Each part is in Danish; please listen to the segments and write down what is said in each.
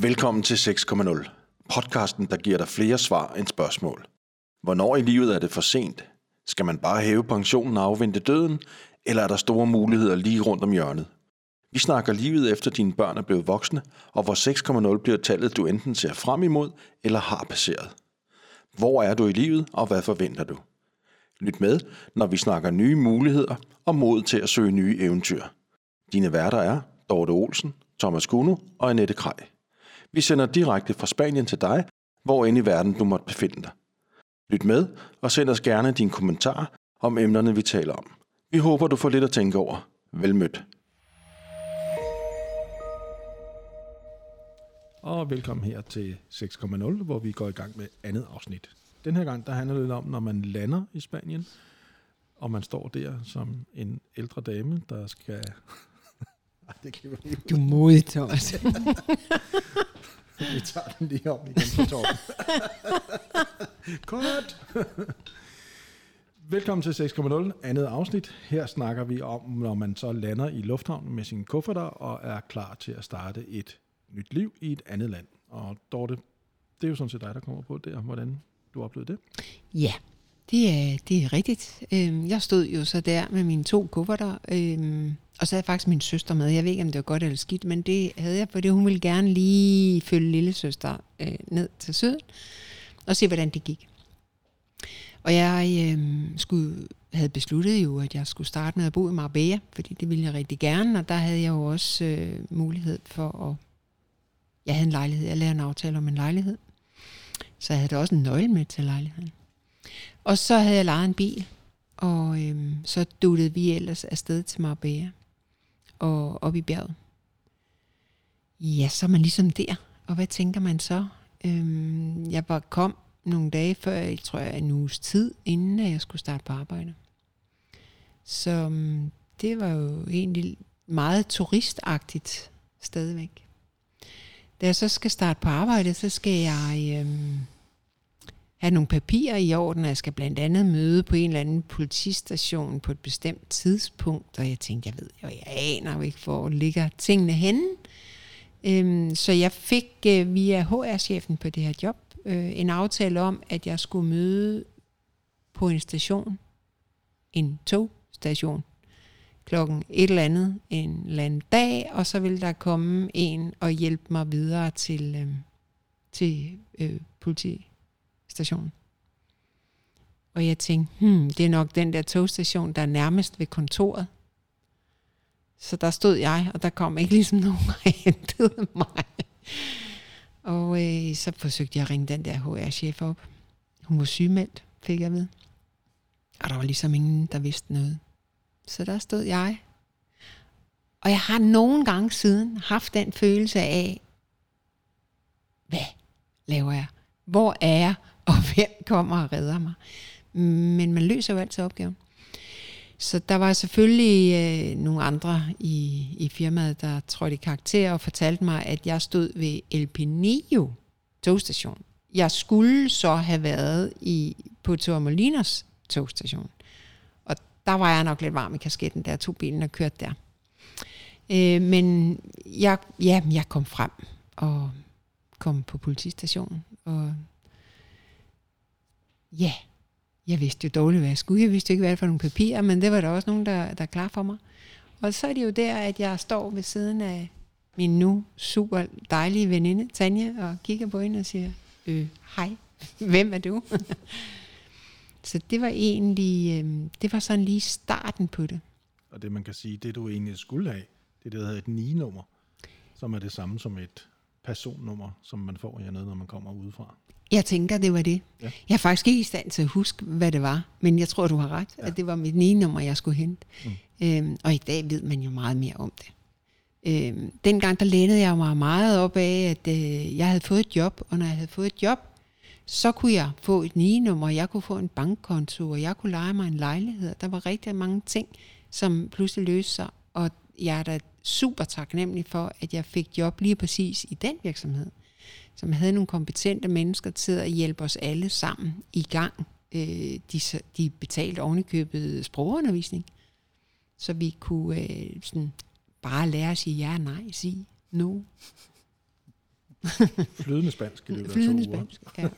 Velkommen til 6.0. Podcasten, der giver dig flere svar end spørgsmål. Hvornår i livet er det for sent? Skal man bare hæve pensionen og afvente døden? Eller er der store muligheder lige rundt om hjørnet? Vi snakker livet efter dine børn er blevet voksne, og hvor 6.0 bliver tallet, du enten ser frem imod eller har passeret. Hvor er du i livet, og hvad forventer du? Lyt med, når vi snakker nye muligheder og mod til at søge nye eventyr. Dine værter er Dorte Olsen, Thomas Kuno og Annette Krej. Vi sender direkte fra Spanien til dig, hvor end i verden du måtte befinde dig. Lyt med og send os gerne dine kommentarer om emnerne, vi taler om. Vi håber, du får lidt at tænke over. Velmødt. Og velkommen her til 6.0, hvor vi går i gang med andet afsnit. Den her gang, der handler det lidt om, når man lander i Spanien, og man står der som en ældre dame, der skal... Det kan vi ikke. Du er modig, Thomas. Vi tager den lige om igen på Torben. Godt. Velkommen til 6.0, andet afsnit. Her snakker vi om, når man så lander i lufthavnen med sine kufferter og er klar til at starte et nyt liv i et andet land. Og Dorte, det er jo sådan set dig, der kommer på der, hvordan du oplevede det. ja, det er, det er rigtigt. Øhm, Jeg stod jo så der med mine to kufferter, øhm, og så havde jeg faktisk min søster med. Jeg ved ikke, om det var godt eller skidt, men det havde jeg, fordi hun ville gerne lige følge lille søster øh, ned til syden og se, hvordan det gik. Og jeg øhm, skulle, havde besluttet jo, at jeg skulle starte med at bo i Marbella, fordi det ville jeg rigtig gerne, og der havde jeg jo også øh, mulighed for at... Jeg havde en lejlighed, jeg lavede en aftale om en lejlighed, så jeg havde da også en nøgle med til lejligheden. Og så havde jeg lejet en bil, og øhm, så duttede vi ellers afsted til Marbella og op i bjerget. Ja, så er man ligesom der. Og hvad tænker man så? Øhm, jeg var kom nogle dage før, jeg tror jeg en uges tid, inden jeg skulle starte på arbejde. Så øhm, det var jo egentlig meget turistagtigt stadigvæk. Da jeg så skal starte på arbejde, så skal jeg øhm, have nogle papirer i orden, og jeg skal blandt andet møde på en eller anden politistation på et bestemt tidspunkt, og jeg tænkte, jeg ved jo, jeg aner jo ikke, hvor ligger tingene henne. Øhm, så jeg fik øh, via HR-chefen på det her job øh, en aftale om, at jeg skulle møde på en station, en togstation, klokken et eller andet en eller anden dag, og så ville der komme en og hjælpe mig videre til, øh, til øh, station. Og jeg tænkte, hmm, det er nok den der togstation, der er nærmest ved kontoret. Så der stod jeg, og der kom ikke ligesom nogen og hentede mig. Og øh, så forsøgte jeg at ringe den der HR-chef op. Hun var sygemeldt, fik jeg ved. Og der var ligesom ingen, der vidste noget. Så der stod jeg. Og jeg har nogle gange siden haft den følelse af, hvad laver jeg? Hvor er jeg? Og hvem kommer og redder mig? Men man løser jo altid opgaven. Så der var selvfølgelig øh, nogle andre i, i firmaet, der trådte i karakter og fortalte mig, at jeg stod ved El Pinillo togstation. Jeg skulle så have været i, på Tormolinos togstation. Og der var jeg nok lidt varm i kasketten, da jeg tog bilen og kørte der. Øh, men jeg, ja, jeg kom frem og kom på politistationen. Og ja, jeg vidste jo dårligt, hvad jeg skulle. Jeg vidste ikke, hvad det var for nogle papirer, men det var der også nogen, der, der klar for mig. Og så er det jo der, at jeg står ved siden af min nu super dejlige veninde, Tanja, og kigger på hende og siger, øh, hej, hvem er du? så det var egentlig, øh, det var sådan lige starten på det. Og det man kan sige, det du egentlig skulle have, det er det, der hedder et 9-nummer, som er det samme som et personnummer, som man får hernede, når man kommer udefra. Jeg tænker, det var det. Ja. Jeg er faktisk ikke i stand til at huske, hvad det var, men jeg tror, du har ret, Ja. at det var mit nye nummer, jeg skulle hente. Mm. Øhm, og i dag ved man jo meget mere om det. Øhm, dengang der lænede jeg mig meget op af, at øh, jeg havde fået et job, og når jeg havde fået et job, så kunne jeg få et nye nummer, jeg kunne få en bankkonto, og jeg kunne lege mig en lejlighed. Der var rigtig mange ting, som pludselig løste sig, og jeg er da super taknemmelig for, at jeg fik job lige præcis i den virksomhed, som havde nogle kompetente mennesker til at hjælpe os alle sammen i gang. Øh, de, de betalte ovenikøbet sprogundervisning, så vi kunne øh, sådan bare lære at sige ja nej, sige no. Flydende spansk af Flydende spansk, ja.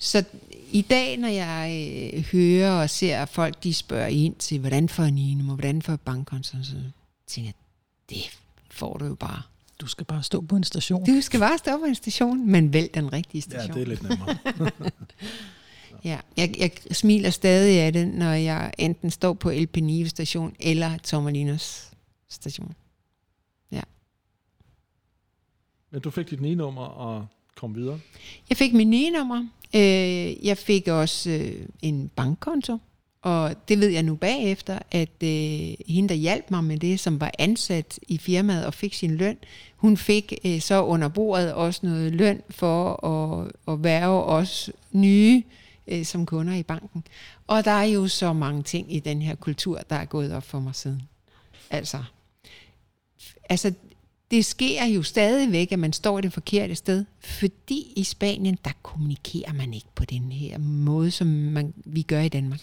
Så i dag, når jeg øh, hører og ser at folk, de spørger ind til, hvordan får en og hvordan får bankkonto, så tænker jeg, det får du jo bare. Du skal bare stå på en station. Du skal bare stå på en station, men vælg den rigtige Ja, station. det er lidt nemmere. Ja, jeg, jeg smiler stadig af det, når jeg enten står på El Penive station eller Tormelinos station. Men du fik dit nye nummer og kom videre. Jeg fik min nye nummer. Øh, jeg fik også øh, en bankkonto. Og det ved jeg nu bagefter, at øh, hende, der hjalp mig med det, som var ansat i firmaet og fik sin løn, hun fik øh, så under bordet også noget løn for at, at være os nye øh, som kunder i banken. Og der er jo så mange ting i den her kultur, der er gået op for mig siden. Altså, altså det sker jo stadigvæk, at man står det forkerte sted, fordi i Spanien, der kommunikerer man ikke på den her måde, som man, vi gør i Danmark.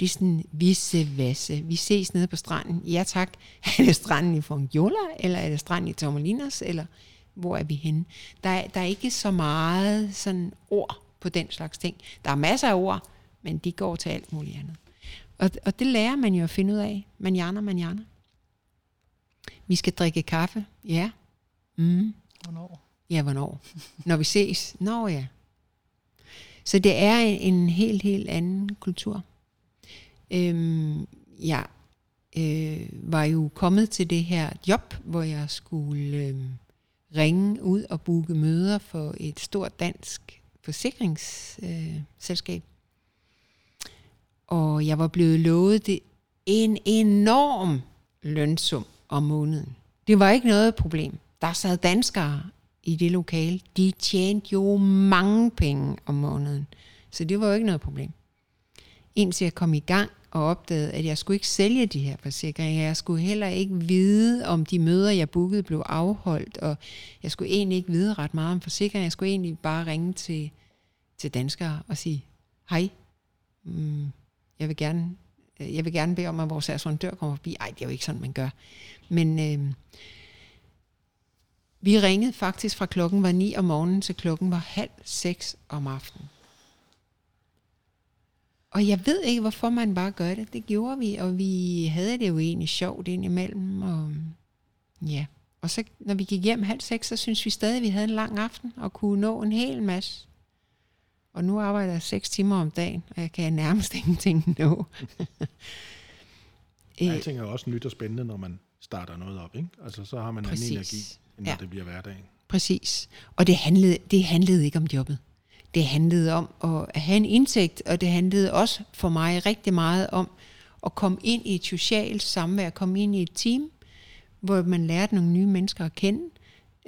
Det er sådan visse vasse. Vi ses nede på stranden. Ja tak. Er det stranden i Fongiola, eller er det stranden i Tormelinos, eller hvor er vi henne? Der er, der er ikke så meget sådan ord på den slags ting. Der er masser af ord, men de går til alt muligt andet. Og, og det lærer man jo at finde ud af. Manjana, manjana. Vi skal drikke kaffe. Ja. Mm. Hvornår? Ja, hvornår? Når vi ses? Nå ja. Så det er en, en helt, helt anden kultur. Øhm, jeg øh, var jo kommet til det her job, hvor jeg skulle øh, ringe ud og booke møder for et stort dansk forsikringsselskab. Øh, og jeg var blevet lovet det en enorm lønsum om måneden. Det var ikke noget problem. Der sad danskere i det lokale. De tjente jo mange penge om måneden. Så det var jo ikke noget problem. Indtil jeg kom i gang og opdagede, at jeg skulle ikke sælge de her forsikringer. Jeg skulle heller ikke vide, om de møder, jeg bookede, blev afholdt. Og jeg skulle egentlig ikke vide ret meget om forsikringer. Jeg skulle egentlig bare ringe til, til danskere og sige, hej, mm, jeg vil gerne jeg vil gerne bede om, at vores assurandør kommer forbi. Ej, det er jo ikke sådan, man gør. Men øh, vi ringede faktisk fra klokken var 9 om morgenen til klokken var halv seks om aftenen. Og jeg ved ikke, hvorfor man bare gør det. Det gjorde vi, og vi havde det jo egentlig sjovt indimellem. Og, ja. og så når vi gik hjem halv seks, så synes vi stadig, at vi havde en lang aften og kunne nå en hel masse. Og nu arbejder jeg seks timer om dagen, og jeg kan nærmest ingenting nå. Øh, Alting er også nyt og spændende, når man starter noget op. Ikke? Altså, så har man Præcis. anden energi, end når Ja. det bliver hverdagen. Præcis. Og det handlede, det handlede ikke om jobbet. Det handlede om at have en indtægt, og det handlede også for mig rigtig meget om at komme ind i et socialt samvær, komme ind i et team, hvor man lærte nogle nye mennesker at kende,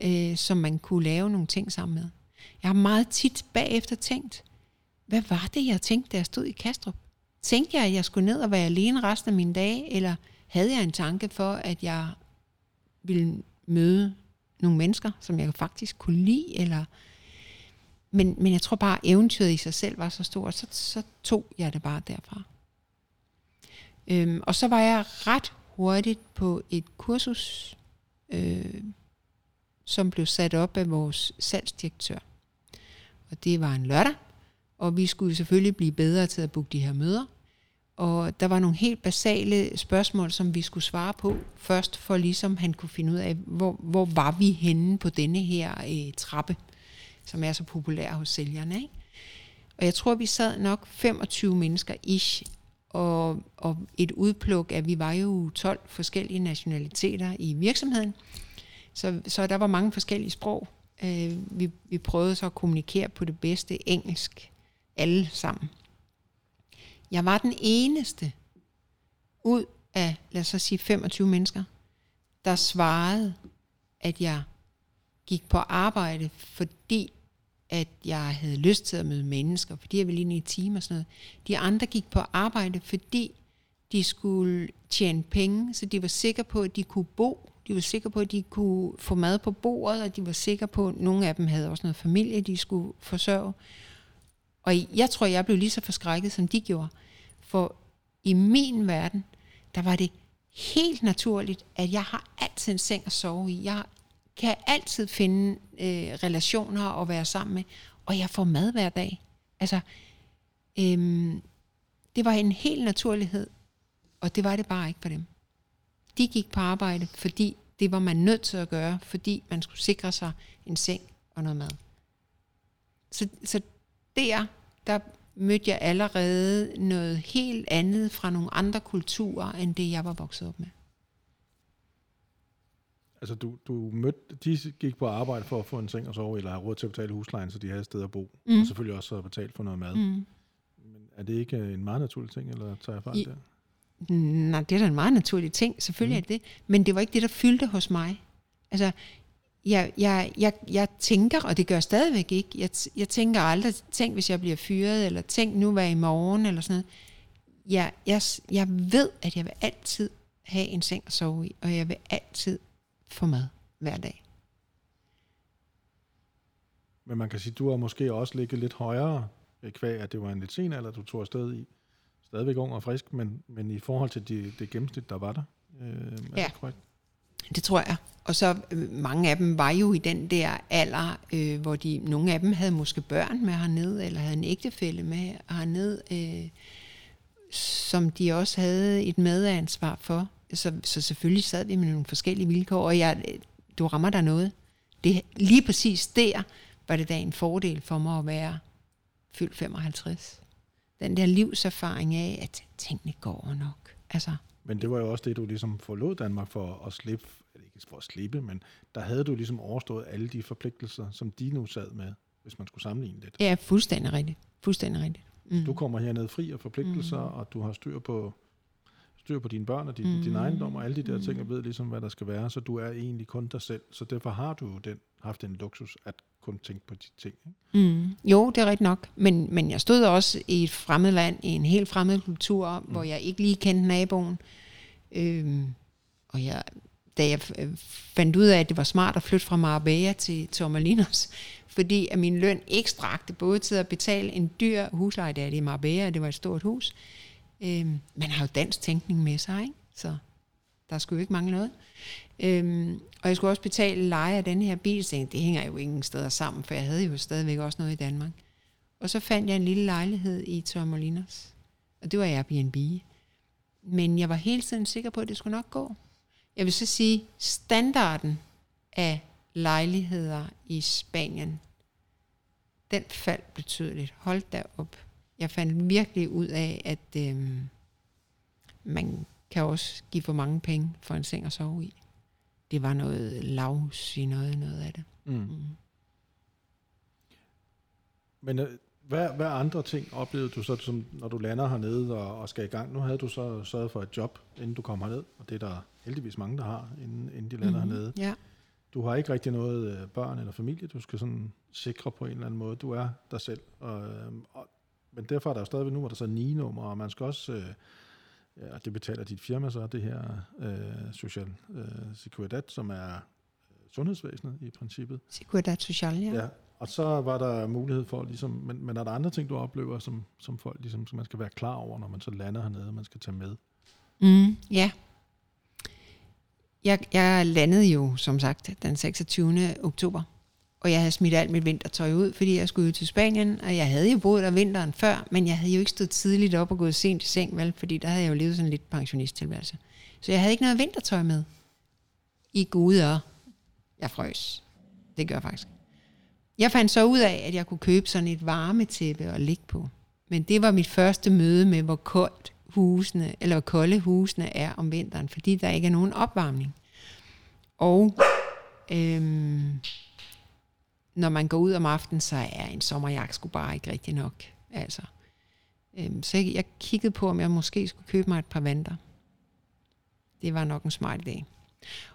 øh, som man kunne lave nogle ting sammen med. Jeg har meget tit bagefter tænkt, hvad var det, jeg tænkte, da jeg stod i Kastrup? Tænkte jeg, at jeg skulle ned og være alene resten af mine dage, eller havde jeg en tanke for, at jeg ville møde nogle mennesker, som jeg faktisk kunne lide, eller men, men jeg tror bare, at eventyret i sig selv var så stort, så, så tog jeg det bare derfra. Øhm, og så var jeg ret hurtigt på et kursus, øh, som blev sat op af vores salgsdirektør. Og det var en lørdag, og vi skulle selvfølgelig blive bedre til at booke de her møder. Og der var nogle helt basale spørgsmål, som vi skulle svare på først, for ligesom han kunne finde ud af, hvor, hvor var vi henne på denne her øh, trappe, som er så populær hos sælgerne. Ikke? Og jeg tror, vi sad nok 25 mennesker ish, og, og et udpluk af, vi var jo 12 forskellige nationaliteter i virksomheden, så, så der var mange forskellige sprog. Øh, vi, vi prøvede så at kommunikere på det bedste engelsk, alle sammen. Jeg var den eneste ud af, lad os så sige, 25 mennesker, der svarede, at jeg gik på arbejde, fordi at jeg havde lyst til at møde mennesker, fordi jeg ville ind i et team og sådan noget. De andre gik på arbejde, fordi de skulle tjene penge, så de var sikre på, at de kunne bo. De var sikre på, at de kunne få mad på bordet, og de var sikre på, at nogle af dem havde også noget familie, de skulle forsørge. Og jeg tror, jeg blev lige så forskrækket, som de gjorde. For i min verden, der var det helt naturligt, at jeg har altid en seng at sove i. Jeg kan jeg altid finde øh, relationer at være sammen med. Og jeg får mad hver dag. Altså, øhm, det var en helt naturlighed, og det var det bare ikke for dem. De gik på arbejde, fordi det var man nødt til at gøre, fordi man skulle sikre sig en seng og noget mad. Så, så der, der mødte jeg allerede noget helt andet fra nogle andre kulturer, end det jeg var vokset op med. Altså, du, du mødte, de gik på arbejde for at få en seng og sove, eller have råd til at betale huslejen, så de havde et sted at bo. Mm. Og selvfølgelig også at betale for noget mad. Mm. Men er det ikke en meget naturlig ting, eller tager jeg fejl I- der? Nej, det er da en meget naturlig ting. Selvfølgelig mm. er det. Men det var ikke det, der fyldte hos mig. Altså, jeg, jeg, jeg, jeg tænker, og det gør jeg stadigvæk ikke, jeg, jeg tænker aldrig, tænk hvis jeg bliver fyret, eller tænk nu hvad i morgen, eller sådan noget. Jeg, jeg, jeg ved, at jeg vil altid have en seng at sove i, og jeg vil altid få mad hver dag. Men man kan sige, du har måske også ligget lidt højere kvæg, at det var en lidt sen alder, du tog afsted i. Stadigvæk ung og frisk, men, men i forhold til de, det gennemsnit, der var der. Øh, er Ja. det korrekt? Det tror jeg. Og så øh, mange af dem var jo i den der alder, øh, hvor de, nogle af dem havde måske børn med hernede, eller havde en ægtefælle med hernede, øh, som de også havde et medansvar for. Så, så selvfølgelig sad vi med nogle forskellige vilkår, og jeg, du rammer der noget. Det, lige præcis der var det da en fordel for mig at være fyldt 55. Den der livserfaring af, at tingene går nok. Altså, Men det var jo også det, du ligesom forlod Danmark for at slippe, eller ikke for at slippe, men der havde du ligesom overstået alle de forpligtelser, som de nu sad med, hvis man skulle sammenligne det er fuldstændig rigtigt. Fuldstændig rigtigt. Mm. Du kommer herned fri af forpligtelser, mm. og du har styr på styr på dine børn og din, mm. din ejendom og alle de der ting, og ved ligesom, hvad der skal være, så du er egentlig kun dig selv. Så derfor har du den, haft en luksus at kun tænke på de ting. Ikke? Mm. Jo, det er rigtigt nok. Men, men jeg stod også i et fremmed land, i en helt fremmed kultur, mm. hvor jeg ikke lige kendte naboen. Øhm, og jeg, da jeg øh, fandt ud af, at det var smart at flytte fra Marbella til Tormalinos, fordi at min løn ikke strakte både til at betale en dyr husleje, der er det i Marbella, det var et stort hus. Øhm, man har jo dansk tænkning med sig, ikke? så der skulle jo ikke mangle noget. Øhm, og jeg skulle også betale leje af den her bil, så det hænger jo ingen steder sammen, for jeg havde jo stadigvæk også noget i Danmark. Og så fandt jeg en lille lejlighed i Tormolinos, og det var Airbnb. Men jeg var hele tiden sikker på, at det skulle nok gå. Jeg vil så sige, standarden af lejligheder i Spanien, den faldt betydeligt. Hold da op. Jeg fandt virkelig ud af, at øhm, man kan også give for mange penge for en seng at sove i. Det var noget lavs i noget, noget af det. Mm. Mm. Men øh, hvad, hvad andre ting oplevede du så, som, når du lander hernede og, og skal i gang? Nu havde du så sørget for et job, inden du kom herned, og det er der heldigvis mange, der har, inden, inden de lander mm. hernede. Ja. Du har ikke rigtig noget øh, børn eller familie, du skal sådan sikre på en eller anden måde. Du er dig selv. Og, øh, og, men derfor er der jo stadigvæk nu, hvor der så ni nummer, og man skal også, øh, ja, det betaler dit firma så, det her øh, Social øh, Securitat, som er øh, sundhedsvæsenet i princippet. Seguridad Social, ja. Ja. Og så var der mulighed for, ligesom, men, men er der andre ting, du oplever, som, som folk ligesom, som man skal være klar over, når man så lander hernede, og man skal tage med? Mm, ja. Jeg, jeg landede jo, som sagt, den 26. oktober. Og jeg havde smidt alt mit vintertøj ud, fordi jeg skulle ud til Spanien. Og jeg havde jo boet der vinteren før, men jeg havde jo ikke stået tidligt op og gået sent i seng, vel? Fordi der havde jeg jo levet sådan lidt pensionisttilværelse. Så jeg havde ikke noget vintertøj med. I guder. Jeg frøs. Det gør jeg faktisk. Jeg fandt så ud af, at jeg kunne købe sådan et varmetæppe og ligge på. Men det var mit første møde med, hvor koldt husene, eller hvor kolde husene er om vinteren, fordi der ikke er nogen opvarmning. Og øhm, når man går ud om aftenen, så er en sommerjakke sgu bare ikke rigtig nok. Altså. Øhm, så jeg, jeg kiggede på, om jeg måske skulle købe mig et par vanter. Det var nok en smart idé.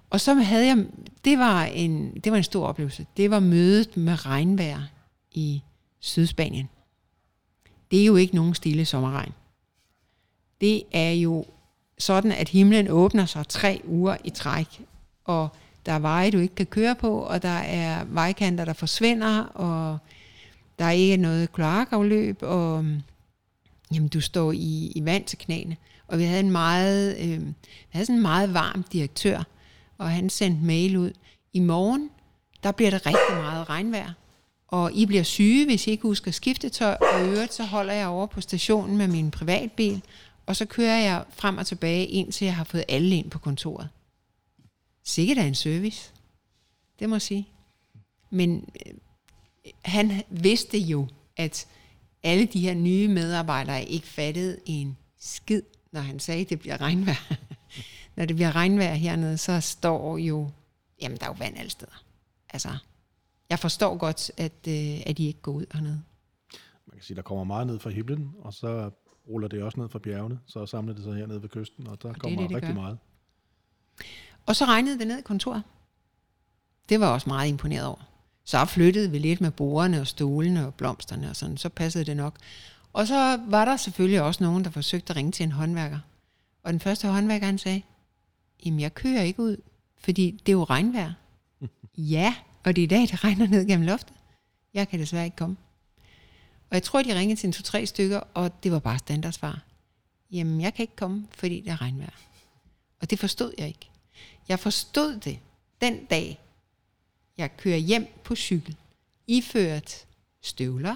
Og så havde jeg, det var en, det var en stor oplevelse. Det var mødet med regnvejr i Sydspanien. Det er jo ikke nogen stille sommerregn. Det er jo sådan, at himlen åbner sig tre uger i træk, og der er veje, du ikke kan køre på, og der er vejkanter, der forsvinder, og der er ikke noget kloakafløb, og øhm, jamen, du står i, i vand til knæene. Og vi havde en meget, øh, vi havde sådan en meget varm direktør, og han sendte mail ud. I morgen der bliver det rigtig meget regnvejr. Og I bliver syge, hvis I ikke husker skiftetøj, og i øvrigt så holder jeg over på stationen med min privatbil, og så kører jeg frem og tilbage, indtil jeg har fået alle ind på kontoret. Sikkert er en service. Det må jeg sige. Men øh, han vidste jo, at alle de her nye medarbejdere ikke fattede en skid, når han sagde, at det bliver regnvejr. når det bliver regnvejr hernede, så står jo, jamen der er jo vand alle steder. Altså, jeg forstår godt, at, øh, at de ikke går ud hernede. Man kan sige, der kommer meget ned fra himlen, og så ruller det også ned fra bjergene, så samler det sig hernede ved kysten, og der og kommer det, det, rigtig gør. meget. Og så regnede det ned i kontoret. Det var også meget imponeret over. Så flyttede vi lidt med bordene og stolene og blomsterne og sådan, så passede det nok. Og så var der selvfølgelig også nogen, der forsøgte at ringe til en håndværker. Og den første håndværker, han sagde, jamen jeg kører ikke ud, fordi det er jo regnvejr. ja, og det er i dag, det regner ned gennem loftet. Jeg kan desværre ikke komme. Og jeg tror, de ringede til en to-tre stykker, og det var bare standardsvar. Jamen, jeg kan ikke komme, fordi det er regnvejr. Og det forstod jeg ikke. Jeg forstod det den dag, jeg kører hjem på cykel, iført støvler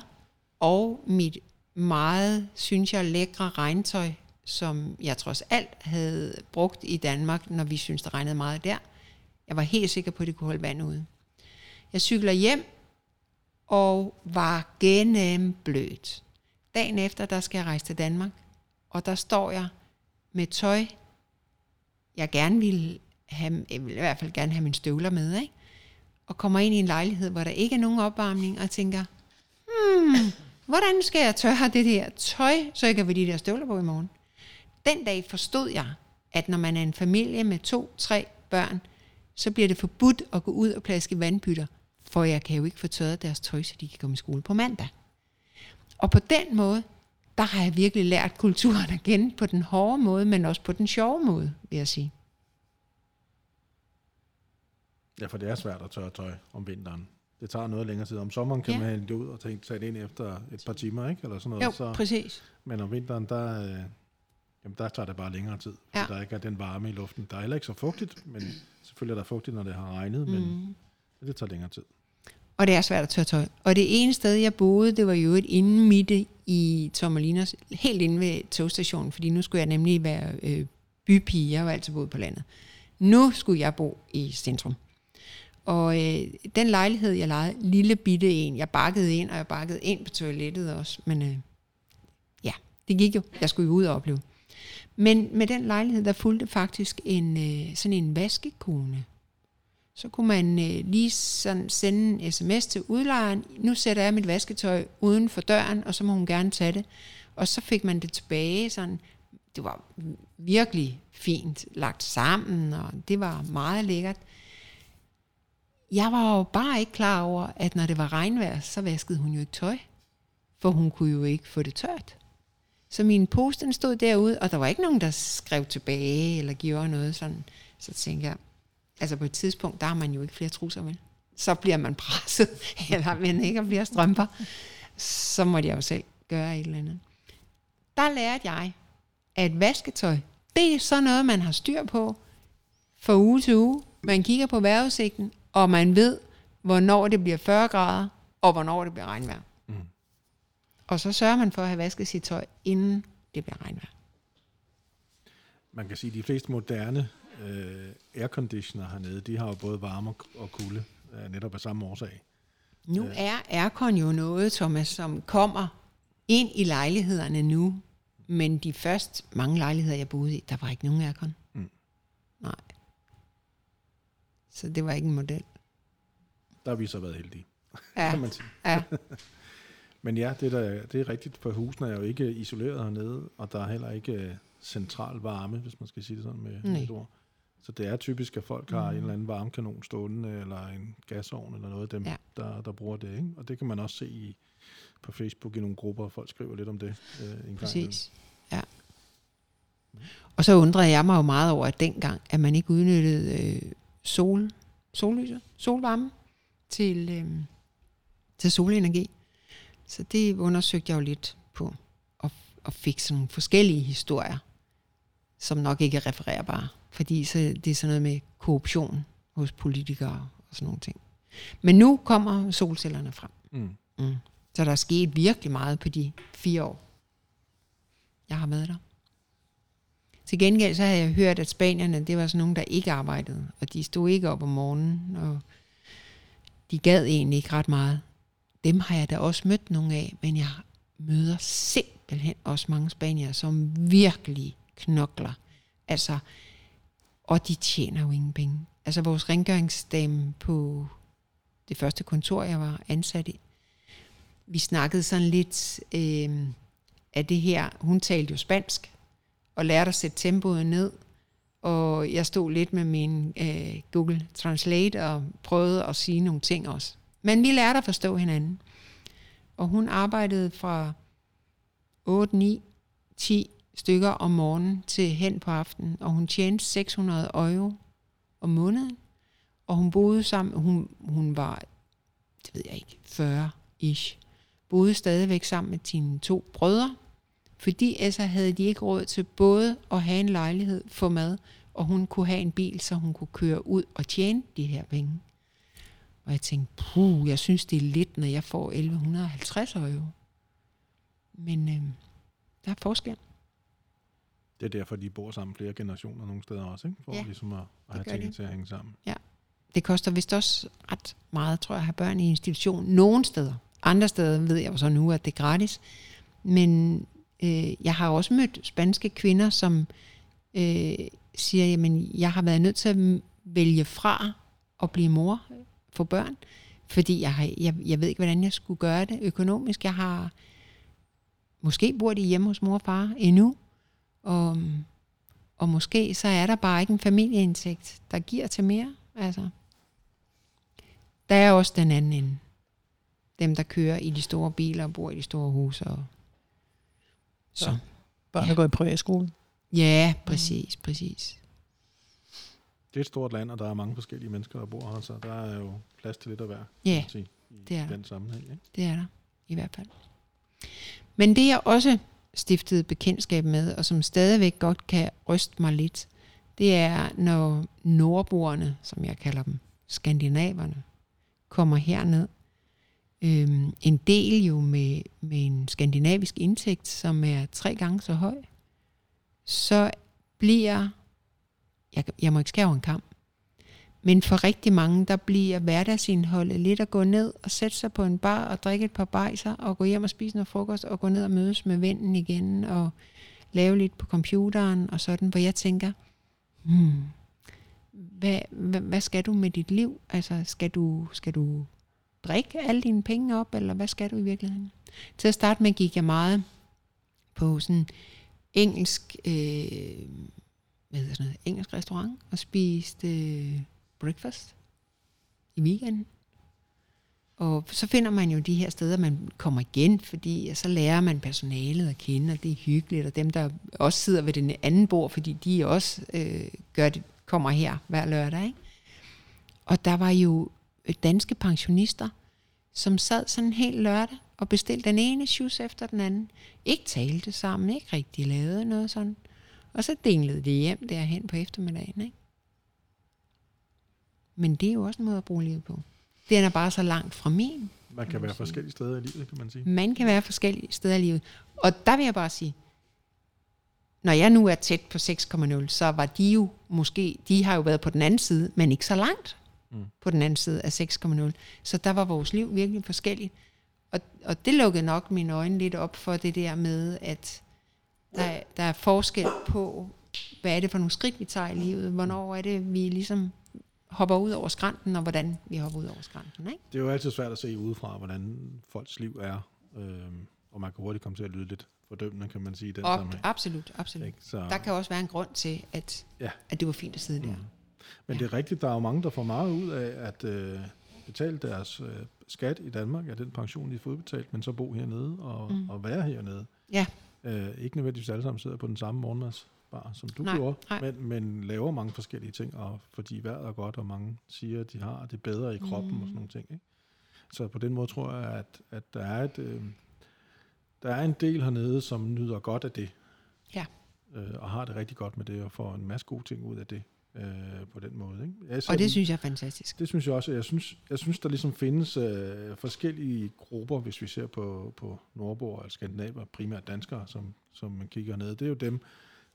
og mit meget, synes jeg, lækre regntøj, som jeg trods alt havde brugt i Danmark, når vi synes det regnede meget der. Jeg var helt sikker på, at det kunne holde vand ude. Jeg cykler hjem og var gennemblødt. Dagen efter, der skal jeg rejse til Danmark, og der står jeg med tøj, jeg gerne ville have, jeg vil i hvert fald gerne have mine støvler med, ikke? og kommer ind i en lejlighed, hvor der ikke er nogen opvarmning, og tænker, hmm, hvordan skal jeg tørre det her tøj, så jeg kan få de der støvler på i morgen? Den dag forstod jeg, at når man er en familie med to, tre børn, så bliver det forbudt at gå ud og plaske vandbytter, for jeg kan jo ikke få tørret deres tøj, så de kan komme i skole på mandag. Og på den måde, der har jeg virkelig lært kulturen at kende på den hårde måde, men også på den sjove måde, vil jeg sige. Ja, for det er svært at tørre tøj om vinteren. Det tager noget længere tid. Om sommeren kan ja. man hælde det ud og tage det ind efter et par timer, ikke? Eller sådan noget. Jo, så, præcis. Men om vinteren, der, øh, jamen, der tager det bare længere tid. Ja. Der ikke er den varme i luften. Der er heller ikke så fugtigt, men selvfølgelig er der fugtigt, når det har regnet, mm. men det tager længere tid. Og det er svært at tørre tøj. Og det ene sted, jeg boede, det var jo et inde midt i Tormelinos, helt inde ved togstationen, fordi nu skulle jeg nemlig være øh, bypige. Jeg var altid boet på landet. Nu skulle jeg bo i centrum. Og øh, den lejlighed, jeg lejede, lille bitte en, jeg bakkede ind, og jeg bakkede ind på toilettet også. Men øh, ja, det gik jo. Jeg skulle jo ud og opleve. Men med den lejlighed, der fulgte faktisk en, øh, sådan en vaskekone. Så kunne man øh, lige sådan sende en sms til udlejeren. Nu sætter jeg mit vasketøj uden for døren, og så må hun gerne tage det. Og så fik man det tilbage. Sådan, det var virkelig fint lagt sammen, og det var meget lækkert. Jeg var jo bare ikke klar over, at når det var regnvejr, så vaskede hun jo ikke tøj. For hun kunne jo ikke få det tørt. Så min post den stod derude, og der var ikke nogen, der skrev tilbage eller gjorde noget sådan. Så tænkte jeg, altså på et tidspunkt, der har man jo ikke flere trusser, vel? Så bliver man presset, eller men ikke bliver strømper. Så måtte jeg jo selv gøre et eller andet. Der lærte jeg, at vasketøj, det er sådan noget, man har styr på fra uge til uge. Man kigger på vejrudsigten, og man ved, hvornår det bliver 40 grader, og hvornår det bliver regnvejr. Mm. Og så sørger man for at have vasket sit tøj, inden det bliver regnvejr. Man kan sige, at de fleste moderne øh, airconditioner hernede, de har jo både varme og kulde, øh, netop af samme årsag. Nu øh. er aircon jo noget, Thomas, som kommer ind i lejlighederne nu, men de første mange lejligheder, jeg boede i, der var ikke nogen aircon. Mm. Nej. Så det var ikke en model. Der har vi så været heldige, ja. kan man sige. Ja. Men ja, det er, det er rigtigt, for husene er jo ikke isoleret hernede, og der er heller ikke øh, central varme, hvis man skal sige det sådan med Nej. et ord. Så det er typisk, at folk har mm. en eller anden varmekanon stående, eller en gasovn, eller noget af dem, ja. der, der bruger det. Ikke? Og det kan man også se i, på Facebook i nogle grupper, og folk skriver lidt om det. Øh, en Præcis, gang. ja. Og så undrede jeg mig jo meget over, at dengang, at man ikke udnyttede øh, sol, sollyset, solvarme til, øh, til solenergi. Så det undersøgte jeg jo lidt på, og, og fik sådan nogle forskellige historier, som nok ikke er refererbare. Fordi så, det er sådan noget med korruption hos politikere og sådan nogle ting. Men nu kommer solcellerne frem. Mm. Mm. Så der er sket virkelig meget på de fire år, jeg har været der. Til gengæld så har jeg hørt, at spanierne, det var sådan nogen, der ikke arbejdede, og de stod ikke op om morgenen, og de gad egentlig ikke ret meget. Dem har jeg da også mødt nogle af, men jeg møder simpelthen også mange spaniere, som virkelig knokler. Altså, og de tjener jo ingen penge. Altså vores rengøringsdame på det første kontor, jeg var ansat i, vi snakkede sådan lidt øh, af det her. Hun talte jo spansk, og lærte at sætte tempoet ned. Og jeg stod lidt med min øh, Google Translate og prøvede at sige nogle ting også. Men vi lærte at forstå hinanden. Og hun arbejdede fra 8, 9, 10 stykker om morgenen til hen på aftenen, og hun tjente 600 euro om måneden. Og hun boede sammen, hun, hun var, det ved jeg ikke, 40-ish, boede stadigvæk sammen med sine to brødre, fordi altså havde de ikke råd til både at have en lejlighed, få mad, og hun kunne have en bil, så hun kunne køre ud og tjene de her penge. Og jeg tænkte, puh, jeg synes det er lidt, når jeg får 1150 euro. Men øh, der er forskel. Det er derfor, de bor sammen flere generationer nogle steder også, ikke? for Ja, ja, ligesom at, at have tingene til at hænge sammen. Det koster vist også ret meget, tror jeg, at have børn i institution. Nogle steder. Andre steder ved jeg jo så nu, at det er gratis. Men øh, jeg har også mødt spanske kvinder, som øh, siger, jamen, jeg har været nødt til at vælge fra at blive mor for børn, fordi jeg, har, jeg, jeg ved ikke, hvordan jeg skulle gøre det økonomisk. Jeg har måske bor de hjemme hos mor og far endnu, og, og måske så er der bare ikke en familieindtægt, der giver til mere. Altså, der er også den anden ende. Dem, der kører i de store biler og bor i de store huse. Og... Så. Børn, der Ja. går i privatskole. Ja, præcis, præcis. Det er et stort land, og der er mange forskellige mennesker, der bor her, så der er jo plads til lidt af hver, kan Ja, sige, i det er der. den sammenhæng. Ikke? det er der i hvert fald. Men det jeg også stiftede bekendtskab med, og som stadigvæk godt kan ryste mig lidt, det er, når nordboerne, som jeg kalder dem, skandinaverne, kommer herned. Øhm, en del jo med, med en skandinavisk indtægt, som er tre gange så høj, så bliver, jeg, jeg må ikke skære en kamp, men for rigtig mange, der bliver hverdagsindholdet lidt at gå ned og sætte sig på en bar og drikke et par bajser og gå hjem og spise noget frokost og gå ned og mødes med vennen igen og lave lidt på computeren og sådan, hvor jeg tænker, hmm, hvad, hvad, hvad skal du med dit liv? Altså, skal du, skal du drikke alle dine penge op, eller hvad skal du i virkeligheden? Til at starte med gik jeg meget på sådan engelsk, øh, hvad hedder sådan noget, engelsk restaurant og spiste øh, breakfast i weekenden. Og så finder man jo de her steder, man kommer igen, fordi så lærer man personalet at kende, og det er hyggeligt, og dem, der også sidder ved den anden bord, fordi de også øh, gør det, kommer her hver lørdag. Ikke? Og der var jo danske pensionister, som sad sådan en hel lørdag og bestilte den ene shoes efter den anden. Ikke talte sammen, ikke rigtig lavede noget sådan. Og så dinglede de hjem derhen på eftermiddagen. Ikke? Men det er jo også en måde at bruge livet på. Den er bare så langt fra min. Man kan være forskellige steder i livet, kan man sige. Man kan være forskellige steder i livet. Og der vil jeg bare sige, når jeg nu er tæt på 6,0, så var de jo måske, de har jo været på den anden side, men ikke så langt Mm. på den anden side af 6,0. Så der var vores liv virkelig forskelligt. Og, og det lukkede nok mine øjne lidt op for det der med, at der, der er forskel på, hvad er det for nogle skridt, vi tager i livet, hvornår er det, vi ligesom hopper ud over skrænten, og hvordan vi hopper ud over skrænten. Ikke? Det er jo altid svært at se udefra, hvordan folks liv er, øhm, og man kan hurtigt komme til at lyde lidt fordømmende, kan man sige, den Og, sammenhæng. absolut, absolut. Ikke? Så, Der kan også være en grund til, at, Ja. at det var fint at sidde der. Men det er rigtigt, der er jo mange, der får meget ud af at øh, betale deres øh, skat i Danmark af den pension, de får udbetalt, men så bo hernede og, mm. og være hernede. Ja. Øh, ikke nødvendigvis alle sammen sidder på den samme morgenmadsbar, som du Nej, gjorde, nej. men, men laver mange forskellige ting, og fordi vejret er godt, og mange siger, at de har det bedre i kroppen mm. og sådan nogle ting. Ikke? Så på den måde tror jeg, at, at der, er et, øh, der er en del hernede, som nyder godt af det. Ja. Øh, og har det rigtig godt med det, og får en masse gode ting ud af det. Øh, på den måde. Ikke? Ser Og det synes jeg er fantastisk. det synes jeg også. Jeg synes, jeg synes der ligesom findes øh, forskellige grupper, hvis vi ser på, på nordboer eller skandinaver, primært danskere, som, som man kigger ned. Det er jo dem,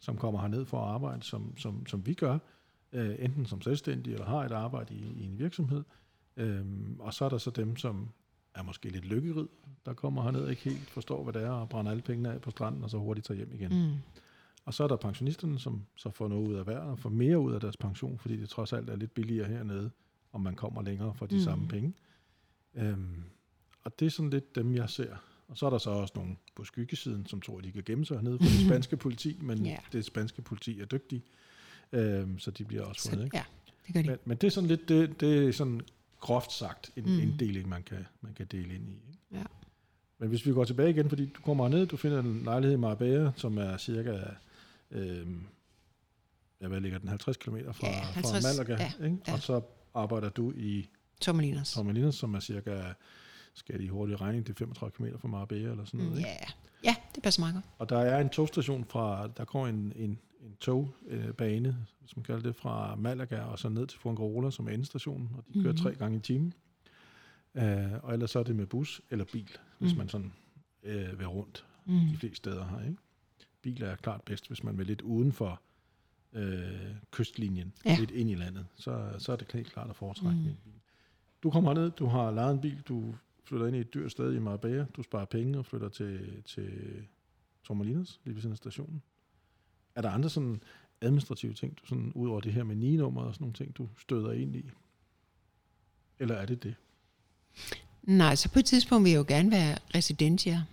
som kommer herned for at arbejde, som, som, som vi gør, øh, enten som selvstændige eller har et arbejde i, i en virksomhed. Øhm, og så er der så dem, som er måske lidt lykkerid, der kommer herned og ikke helt forstår, hvad det er, og brænder alle pengene af på stranden, og så hurtigt tager hjem igen. Mm. Og så er der pensionisterne, som så får noget ud af hver, og får mere ud af deres pension, fordi det trods alt er lidt billigere hernede, om man kommer længere for de Mm. mm. samme penge. Øhm, og det er sådan lidt dem, jeg ser. Og så er der så også nogle på skyggesiden, som tror, at de kan gemme sig hernede for det spanske politi, men yeah. det spanske politi er dygtige, øhm, så de bliver også Så, fundet. Ikke? ja, det gør de. Men, men det er sådan lidt, det, det er sådan groft sagt en Mm. mm. inddeling, man kan, man kan dele ind i. Ikke? Ja. Men hvis vi går tilbage igen, fordi du kommer ned, du finder en lejlighed i Marbella, som er cirka, øhm, ja, hvad ligger den, 50 km fra, Ja, 50, fra Malaga, ja, ikke? ja. og så arbejder du i Tomalinas. Tormelinas, som er cirka, skal de hurtige regning, det er 35 km fra Marbella eller sådan noget. Mm, Ikke? ja. ja, det passer meget godt. Og der er en togstation fra, der går en, en, en togbane, hvis man kalder det, fra Malaga og så ned til Fuengirola, som er endestationen, og de kører Mhm. tre gange i timen. Uh, og ellers så er det med bus eller bil, hvis Mhm. man sådan uh, vil rundt Mm. de fleste steder her. Ikke? Bil er klart bedst, hvis man vil lidt uden for uh, kystlinjen, Ja. lidt ind i landet, så, så er det helt klart at foretrække mm. en bil. Du kommer ned, du har lejet en bil, du flytter ind i et dyrt sted i Marbella, du sparer penge og flytter til, til Tormelinas, lige ved siden af stationen. Er der andre sådan administrative ting, du sådan, ud over det her med nienummer og sådan nogle ting, du støder ind i? Eller er det det? Nej, så på et tidspunkt vil jeg jo gerne være residentia.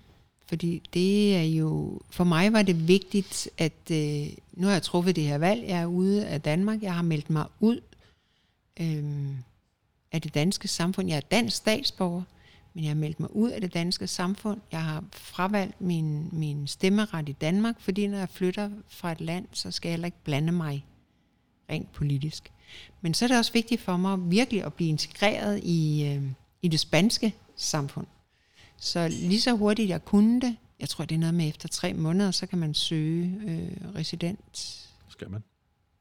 Fordi det er jo, for mig var det vigtigt, at øh, nu har jeg truffet det her valg, jeg er ude af Danmark, jeg har meldt mig ud øh, af det danske samfund. Jeg er dansk statsborger, men jeg har meldt mig ud af det danske samfund. Jeg har fravalgt min, min stemmeret i Danmark, fordi når jeg flytter fra et land, så skal jeg heller ikke blande mig rent politisk. Men så er det også vigtigt for mig virkelig at blive integreret i, øh, i det spanske samfund. Så lige så hurtigt jeg kunne det, jeg tror det er noget med efter tre måneder, så kan man søge øh, resident. Skal man?